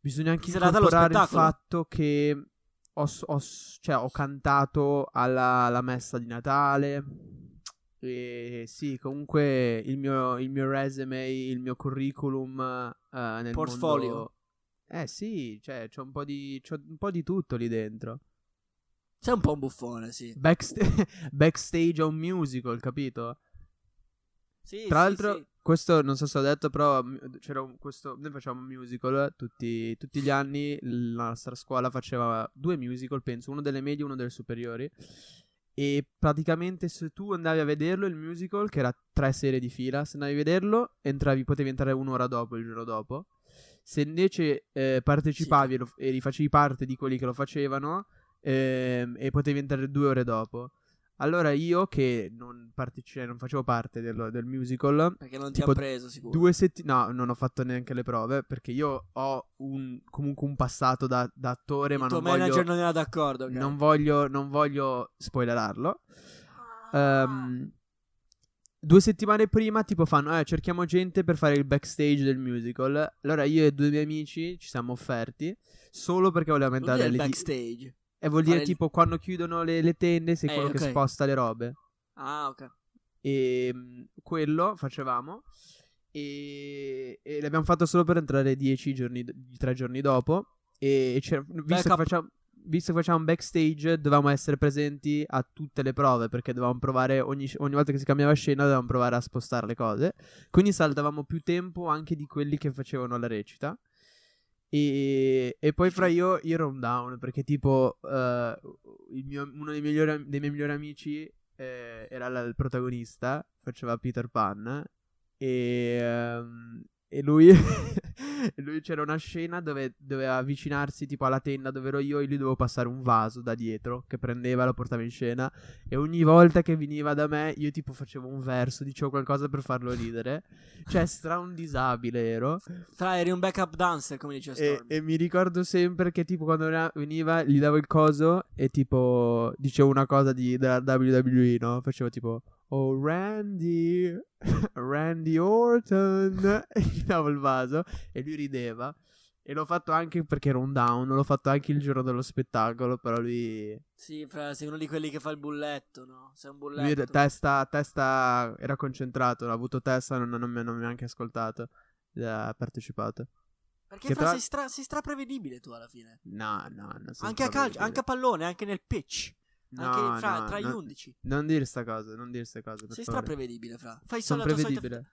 [SPEAKER 2] bisogna anche incorporare il fatto che ho, ho cioè, ho cantato alla, alla messa di Natale. E sì, comunque il mio, il mio resume, il mio curriculum eh, nel
[SPEAKER 3] Portfolio.
[SPEAKER 2] mondo- Eh sì, cioè c'ho un po' di c'ho un po' di tutto lì dentro.
[SPEAKER 3] Sei un po' un buffone, sì.
[SPEAKER 2] Backsta- backstage a un musical, capito?
[SPEAKER 3] Sì,
[SPEAKER 2] Tra
[SPEAKER 3] sì,
[SPEAKER 2] l'altro,
[SPEAKER 3] sì.
[SPEAKER 2] questo non so se ho detto, però m- c'era un, questo. Noi facciamo un musical tutti, tutti gli anni. La nostra scuola faceva due musical, penso, uno delle medie e uno delle superiori. E praticamente se tu andavi a vederlo, il musical, che era tre serie di fila, se andavi a vederlo, entravi, potevi entrare un'ora dopo, il giorno dopo. Se invece eh, partecipavi e, lo- e rifacevi parte di quelli che lo facevano, ehm, e potevi entrare due ore dopo. Allora io che non, parteci- non facevo parte del, del musical,
[SPEAKER 3] Perché non ti ha preso, sicuro.
[SPEAKER 2] due settimane... No, non ho fatto neanche le prove perché io ho un, comunque un passato da, da attore,
[SPEAKER 3] Il
[SPEAKER 2] ma
[SPEAKER 3] tuo
[SPEAKER 2] non
[SPEAKER 3] manager
[SPEAKER 2] voglio,
[SPEAKER 3] non era d'accordo. ok.
[SPEAKER 2] non voglio, non voglio spoilerarlo. Ehm, due settimane prima, tipo, fanno: Eh, cerchiamo gente per fare il backstage del musical. Allora io e due miei amici ci siamo offerti solo perché volevamo entrare
[SPEAKER 3] il
[SPEAKER 2] alle di-
[SPEAKER 3] backstage.
[SPEAKER 2] E vuol dire
[SPEAKER 3] fare il-
[SPEAKER 2] tipo quando chiudono le, le tende, sei
[SPEAKER 3] Eh,
[SPEAKER 2] quello
[SPEAKER 3] ok.
[SPEAKER 2] che sposta le robe.
[SPEAKER 3] Ah, ok.
[SPEAKER 2] E mh, quello facevamo. E, e l'abbiamo fatto solo per entrare 10 giorni, tre giorni dopo. E c'era- visto che,
[SPEAKER 3] Backup.
[SPEAKER 2] facciamo, visto che facciamo backstage, dovevamo essere presenti a tutte le prove. Perché dovevamo provare ogni, ogni volta che si cambiava scena, dovevamo provare a spostare le cose. Quindi saltavamo più tempo anche di quelli che facevano la recita. E, e poi fra io, io ero un down perché tipo il mio- uno dei, migliori, dei miei migliori amici eh, era la- il protagonista, faceva Peter Pan e, ehm, e lui, e lui c'era una scena dove doveva avvicinarsi tipo alla tenda dove ero io e lui dovevo passare un vaso da dietro che prendeva e lo portava in scena e ogni volta che veniva da me io tipo facevo un verso, dicevo qualcosa per farlo ridere. Cioè stra un disabile ero.
[SPEAKER 3] Fra, eri un backup dancer, come dice
[SPEAKER 2] E,
[SPEAKER 3] Storm.
[SPEAKER 2] e mi ricordo sempre che tipo quando veniva- gli davo il coso e tipo dicevo una cosa di, della WWE, no? Facevo tipo Oh Randy, Randy Orton gli davo il vaso e lui rideva. E l'ho fatto anche perché ero un down, l'ho fatto anche il giorno dello spettacolo, però lui,
[SPEAKER 3] Sì, fra, sei uno di quelli che fa il bulletto, no? Sei un
[SPEAKER 2] lui
[SPEAKER 3] bulletto.
[SPEAKER 2] era- testa, testa era concentrato, ha avuto testa, non, non mi, non mi ha neanche ascoltato, ha partecipato.
[SPEAKER 3] Perché
[SPEAKER 2] Che
[SPEAKER 3] fra,
[SPEAKER 2] tra-
[SPEAKER 3] sei, stra, sei straprevedibile tu alla fine.
[SPEAKER 2] No, no, non
[SPEAKER 3] Anche a calcio, anche a pallone, anche nel pitch.
[SPEAKER 2] No,
[SPEAKER 3] anche fra,
[SPEAKER 2] no,
[SPEAKER 3] tra gli
[SPEAKER 2] no.
[SPEAKER 3] 11.
[SPEAKER 2] Non dire sta cosa, non dire sta cosa.
[SPEAKER 3] Sei straprevedibile, fra. Fai
[SPEAKER 2] Sono
[SPEAKER 3] solo solita
[SPEAKER 2] prevedibile.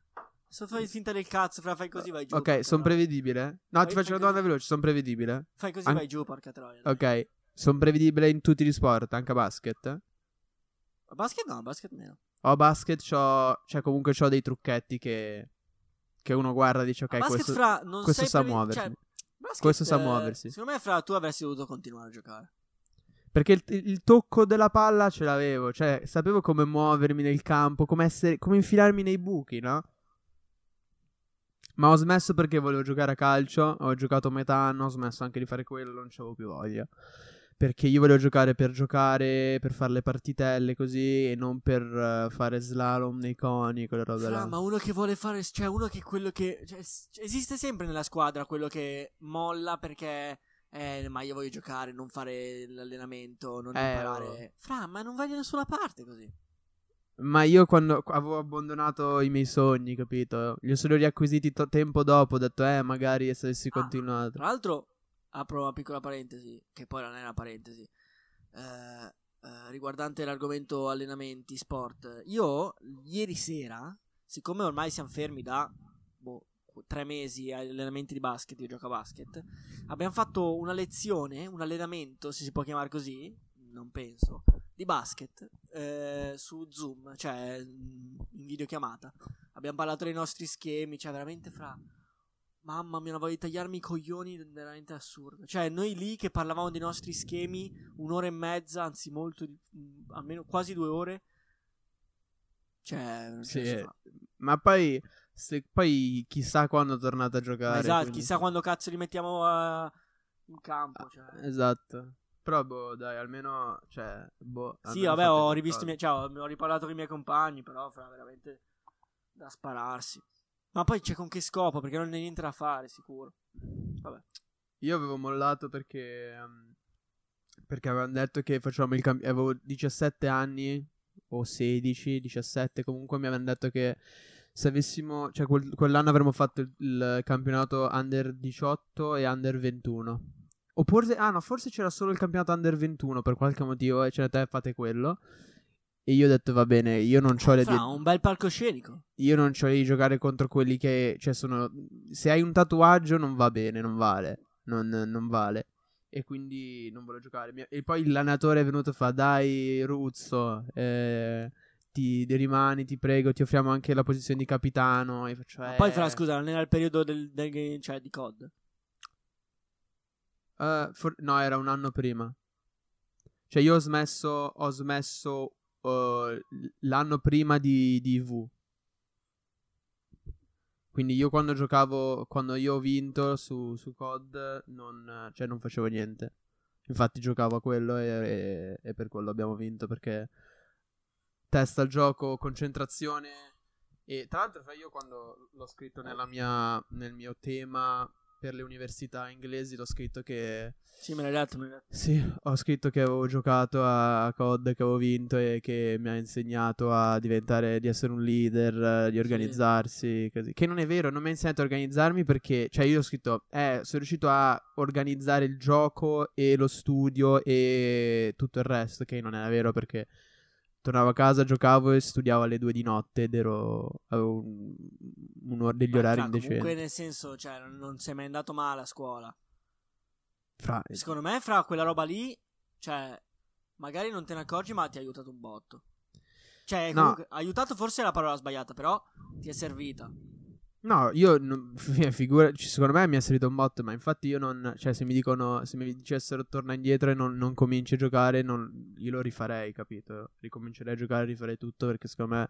[SPEAKER 3] So fai finta del cazzo, fra fai così vai giù.
[SPEAKER 2] Ok, sono prevedibile? No, ti faccio una domanda veloce. Sono prevedibile?
[SPEAKER 3] Fai così
[SPEAKER 2] An-
[SPEAKER 3] vai giù, porca troia. dai.
[SPEAKER 2] Ok. Sono prevedibile in tutti gli sport, anche a basket?
[SPEAKER 3] Basket no, basket meno.
[SPEAKER 2] O a basket c'ho, cioè comunque c'ho dei trucchetti che, che uno guarda e dice ok, questo,
[SPEAKER 3] fra non
[SPEAKER 2] questo sa
[SPEAKER 3] previ-
[SPEAKER 2] muoversi.
[SPEAKER 3] cioè, basket,
[SPEAKER 2] Questo sa muoversi.
[SPEAKER 3] Secondo me fra tu avresti dovuto continuare a giocare.
[SPEAKER 2] Perché il, il tocco della palla ce l'avevo, cioè sapevo come muovermi nel campo, come, essere, come infilarmi nei buchi, no? Ma ho smesso perché volevo giocare a calcio, ho giocato metà anno, ho smesso anche di fare quello, non c'avevo più voglia. Perché io volevo giocare per giocare, per fare le partitelle così e non per eh, fare slalom nei coni, quelle robe là.
[SPEAKER 3] ma uno che vuole fare, cioè uno che quello che cioè, esiste sempre nella squadra quello che molla perché eh, ma io voglio giocare, non fare l'allenamento, non
[SPEAKER 2] Eh,
[SPEAKER 3] imparare. Fra, ma non vai da nessuna parte così.
[SPEAKER 2] Ma io quando avevo abbandonato i miei sogni, capito? Li ho solo riacquisiti to- tempo dopo, ho detto eh, magari se avessi
[SPEAKER 3] Ah,
[SPEAKER 2] continuato.
[SPEAKER 3] Tra l'altro, apro una piccola parentesi, che poi non è una parentesi, eh, eh, riguardante l'argomento allenamenti, sport. Io, ieri sera, siccome ormai siamo fermi da tre mesi agli allenamenti di basket, io gioco a basket, abbiamo fatto una lezione, un allenamento, se si può chiamare così, non penso, di basket eh, su Zoom, cioè mm, in videochiamata. Abbiamo parlato dei nostri schemi, cioè veramente fra... Mamma mia, voglio tagliarmi i coglioni, veramente assurdo. Cioè, noi lì che parlavamo dei nostri schemi, un'ora e mezza, anzi molto, di- mm, almeno quasi due ore. Cioè,
[SPEAKER 2] Sì, eh. Ma poi, se, poi chissà quando è tornato a giocare.
[SPEAKER 3] esatto,
[SPEAKER 2] quindi-
[SPEAKER 3] chissà quando cazzo li mettiamo eh, in campo. Cioè.
[SPEAKER 2] Esatto. Però, boh, dai, almeno, cioè, boh.
[SPEAKER 3] Sì, vabbè, ho rivisto miei. Cioè, ho riparlato con i miei compagni, però fra veramente da spararsi. Ma poi c'è con che scopo? Perché non è niente da fare, sicuro. Vabbè.
[SPEAKER 2] Io avevo mollato perché. ehm, perché avevano detto che facevamo il cambio. Avevo 17 anni o 16, 17. Comunque mi avevano detto che se avessimo. Cioè, quel- quell'anno avremmo fatto il, il campionato under 18 e under 21. Oppure. Ah, no, forse c'era solo il campionato under 21 per qualche motivo. E cioè, te fate quello. E io ho detto, va bene, io non ho le.
[SPEAKER 3] Fra, un bel palcoscenico.
[SPEAKER 2] Io non c'ho di giocare contro quelli che. Cioè, sono. Se hai un tatuaggio, non va bene, non vale. Non, non vale. E quindi non volevo giocare. E poi l'allenatore è venuto e fa: Dai, Ruzzo, eh, ti rimani, ti prego, ti offriamo anche la posizione di capitano. Eh,
[SPEAKER 3] poi, fra, scusa, non era il periodo del, del cioè di COD.
[SPEAKER 2] eh, for- no, era un anno prima. Cioè, io ho smesso. Ho smesso eh, l'anno prima di, di V. Quindi io quando giocavo, quando io ho vinto su, su COD, non, cioè non facevo niente. Infatti giocavo a quello e, e- e per quello abbiamo vinto perché testa al gioco, concentrazione. E tra l'altro io quando l'ho scritto nella mia, nel mio tema per le università inglesi, l'ho scritto che...
[SPEAKER 3] Sì, me l'hai detto, me l'hai detto.
[SPEAKER 2] Sì, ho scritto che avevo giocato a COD, che avevo vinto e che mi ha insegnato a diventare, di essere un leader, eh, di organizzarsi, così. Che non è vero, non mi ha insegnato a organizzarmi perché, cioè io ho scritto, eh, sono riuscito a organizzare il gioco e lo studio e tutto il resto, che non era vero perché tornavo a casa, giocavo e studiavo alle due di notte ed ero, avevo un, un degli
[SPEAKER 3] Beh,
[SPEAKER 2] orari
[SPEAKER 3] fra,
[SPEAKER 2] indecenti.
[SPEAKER 3] Comunque, nel senso, cioè, non- sei mai andato male a scuola.
[SPEAKER 2] Fra-
[SPEAKER 3] Secondo me, fra quella roba lì, cioè, magari non te ne accorgi, ma ti ha aiutato un botto. Cioè,
[SPEAKER 2] No.
[SPEAKER 3] comunque, aiutato forse è la parola sbagliata, però ti è servita.
[SPEAKER 2] No, io non, figura, secondo me mi è servito un botto, ma infatti io non, cioè se mi dicono, se mi dicessero torna indietro e non, non cominci a giocare, non- io lo rifarei, capito? Ricomincerei a giocare, rifarei tutto perché secondo me,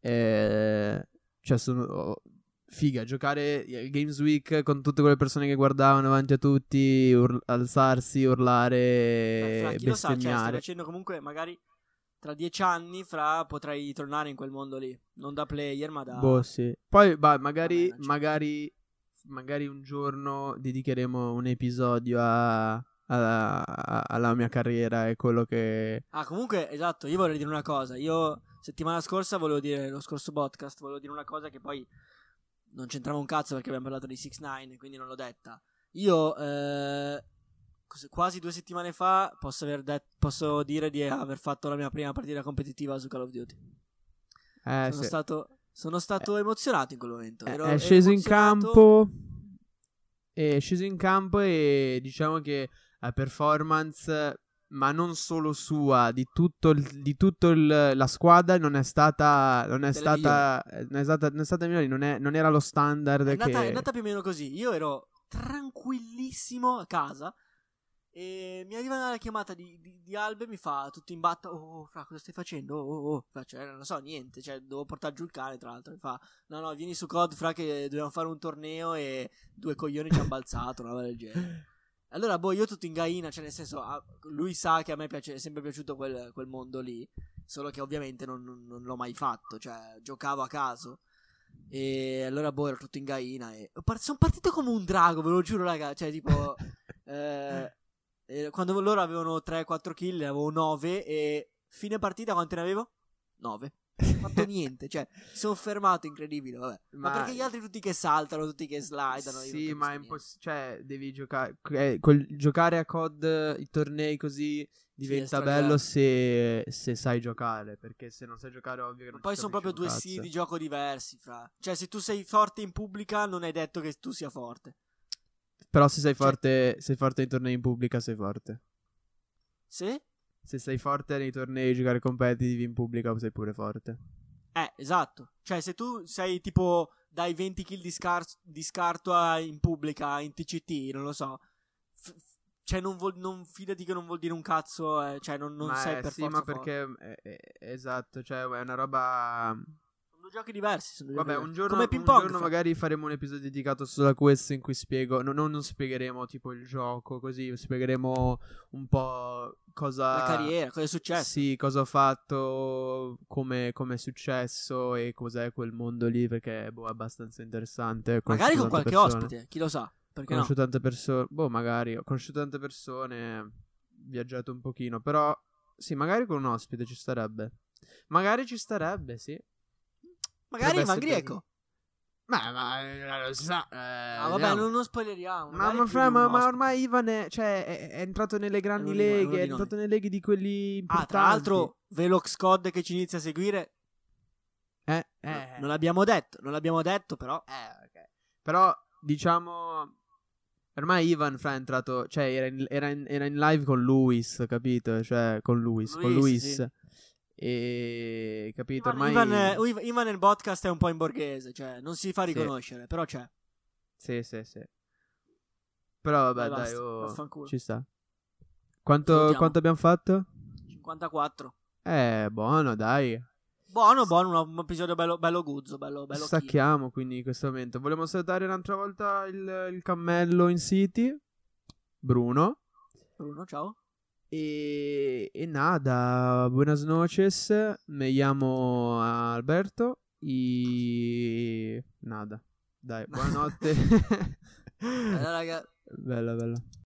[SPEAKER 2] eh, cioè sono, oh, figa, giocare il Games Week con tutte quelle persone che guardavano davanti a tutti, ur- alzarsi, urlare,
[SPEAKER 3] Beh, fra, chi lo sa, cioè,
[SPEAKER 2] bestemmiare.
[SPEAKER 3] comunque, magari tra dieci anni, fra, potrai tornare in quel mondo lì. Non da player, ma da...
[SPEAKER 2] Boh, sì. Poi, bah, magari,
[SPEAKER 3] Vabbè,
[SPEAKER 2] magari, magari un giorno dedicheremo un episodio a- a- a- alla mia carriera e quello che...
[SPEAKER 3] Ah, comunque, esatto, io volevo dire una cosa. Io settimana scorsa volevo dire, lo scorso podcast, volevo dire una cosa che poi non c'entrava un cazzo perché abbiamo parlato di 6 9 quindi non l'ho detta. Io eh, quasi due settimane fa posso, aver det- posso dire di aver fatto la mia prima partita competitiva su Call of Duty.
[SPEAKER 2] Eh,
[SPEAKER 3] sono,
[SPEAKER 2] sì.
[SPEAKER 3] stato, sono stato emozionato in quel momento.
[SPEAKER 2] Eh,
[SPEAKER 3] Ero-
[SPEAKER 2] è sceso in campo. È sceso in campo e diciamo che la performance, ma non solo sua, di tutto, il- di tutto il- la squadra non è stata. Non è stata. eh, Non è stata, non è stata migliore, non, è- non era lo standard.
[SPEAKER 3] È andata,
[SPEAKER 2] che...
[SPEAKER 3] è andata più o meno così. Io ero tranquillissimo a casa. E mi arriva una chiamata di, di, di Albe. Mi fa tutto in batta. Oh, fra, cosa stai facendo? Oh, oh, oh. Faccio, eh, non so niente. Cioè, devo portare giù il cane. Tra l'altro, mi fa: No, no, vieni su COD. Fra, che dobbiamo fare un torneo. E due coglioni ci hanno balzato. Una roba del genere. Allora, boh, io tutto in gaina. Cioè, nel senso, lui sa che a me piace, è sempre piaciuto quel, quel mondo lì. Solo che ovviamente non, non- non l'ho mai fatto. Cioè, giocavo a caso. E allora, boh, ero tutto in gaina. E sono partito come un drago, ve lo giuro, raga. Cioè, tipo. eh, eh, quando loro avevano 3-4 kill, ne avevo 9. E fine partita, quante ne avevo? 9. Non ho fatto niente. Cioè, sono fermato, incredibile. Vabbè. Ma,
[SPEAKER 2] Ma-
[SPEAKER 3] perché gli altri tutti che saltano, tutti che slidano.
[SPEAKER 2] Sì, ma è impossibile. Cioè, devi giocare. eh, quel- giocare a COD i tornei così diventa
[SPEAKER 3] stra
[SPEAKER 2] bello se, se sai giocare. Perché se non sai giocare, ovvio che non
[SPEAKER 3] poi sono proprio due stili di gioco diversi, fra. Cioè, se tu sei forte in pubblica, non è detto che tu sia forte.
[SPEAKER 2] Però se sei
[SPEAKER 3] Cioè-
[SPEAKER 2] forte, sei forte nei tornei in pubblica, sei forte.
[SPEAKER 3] Se?
[SPEAKER 2] Se sei forte nei tornei giocare competitivi in pubblica, sei pure forte.
[SPEAKER 3] Eh, esatto. Cioè, se tu sei tipo dai 20 kill di, scar- di scarto a- in pubblica, in TCT, non lo so. f- cioè, non, vuol- non fidati che non vuol dire un cazzo. eh, cioè, non, non
[SPEAKER 2] ma
[SPEAKER 3] sei
[SPEAKER 2] eh,
[SPEAKER 3] per
[SPEAKER 2] sì,
[SPEAKER 3] forza
[SPEAKER 2] ma
[SPEAKER 3] forte.
[SPEAKER 2] perché eh, esatto, cioè è una roba
[SPEAKER 3] giochi diversi. Sono
[SPEAKER 2] Vabbè, un giorno,
[SPEAKER 3] Come
[SPEAKER 2] un giorno magari faremo un episodio dedicato solo a questo in cui spiego, no, no, non spiegheremo tipo il gioco, così spiegheremo un po' cosa...
[SPEAKER 3] La carriera, cosa è successo.
[SPEAKER 2] Sì, cosa ho fatto, come come è successo e cos'è quel mondo lì, perché boh, è abbastanza interessante. Ho
[SPEAKER 3] Magari con qualche
[SPEAKER 2] persone.
[SPEAKER 3] ospite, chi lo sa.
[SPEAKER 2] Ho
[SPEAKER 3] Perché no?
[SPEAKER 2] conosciuto tante persone, boh, magari, ho conosciuto tante persone, viaggiato un pochino, però sì, magari con un ospite ci starebbe. Magari ci starebbe, sì.
[SPEAKER 3] Magari
[SPEAKER 2] essere
[SPEAKER 3] Grieco.
[SPEAKER 2] Ma, ma eh, lo si sa. eh,
[SPEAKER 3] Ah, vabbè, non, non spoileriamo.
[SPEAKER 2] Ma, ma, fra- ma- ma ormai Ivan è, cioè, è, è entrato nelle grandi leghe, è entrato nelle leghe di quelli
[SPEAKER 3] Ah,
[SPEAKER 2] importanti.
[SPEAKER 3] tra l'altro, Velox Cod che ci inizia a seguire.
[SPEAKER 2] Eh,
[SPEAKER 3] no,
[SPEAKER 2] eh,
[SPEAKER 3] non l'abbiamo detto, non l'abbiamo detto, però.
[SPEAKER 2] eh, ok. Però, diciamo... Ormai Ivan fra è entrato, cioè era in, era in- era in live con Luis, capito? Cioè con Luis, con
[SPEAKER 3] Luis,
[SPEAKER 2] Luis.
[SPEAKER 3] sì.
[SPEAKER 2] E capito, ormai
[SPEAKER 3] Ivan, Ivan- nel podcast è un po' in borghese, cioè non si fa
[SPEAKER 2] Sì.
[SPEAKER 3] riconoscere, però c'è.
[SPEAKER 2] Sì, sì, sì. Però vabbè,
[SPEAKER 3] Dai,
[SPEAKER 2] dai,
[SPEAKER 3] basta,
[SPEAKER 2] oh, ci sta. Quanto, quanto abbiamo fatto?
[SPEAKER 3] 54.
[SPEAKER 2] Eh, buono, dai.
[SPEAKER 3] Buono, buono, un, episodio bello, bello guzzo, bello, bello.
[SPEAKER 2] Stacchiamo quindi in questo momento. Vogliamo salutare un'altra volta il, il cammello in City, Bruno.
[SPEAKER 3] Bruno, ciao.
[SPEAKER 2] E, e nada, buenas noches. Me llamo Alberto. E nada, dai, buonanotte.
[SPEAKER 3] Allora, raga,
[SPEAKER 2] bella, bella.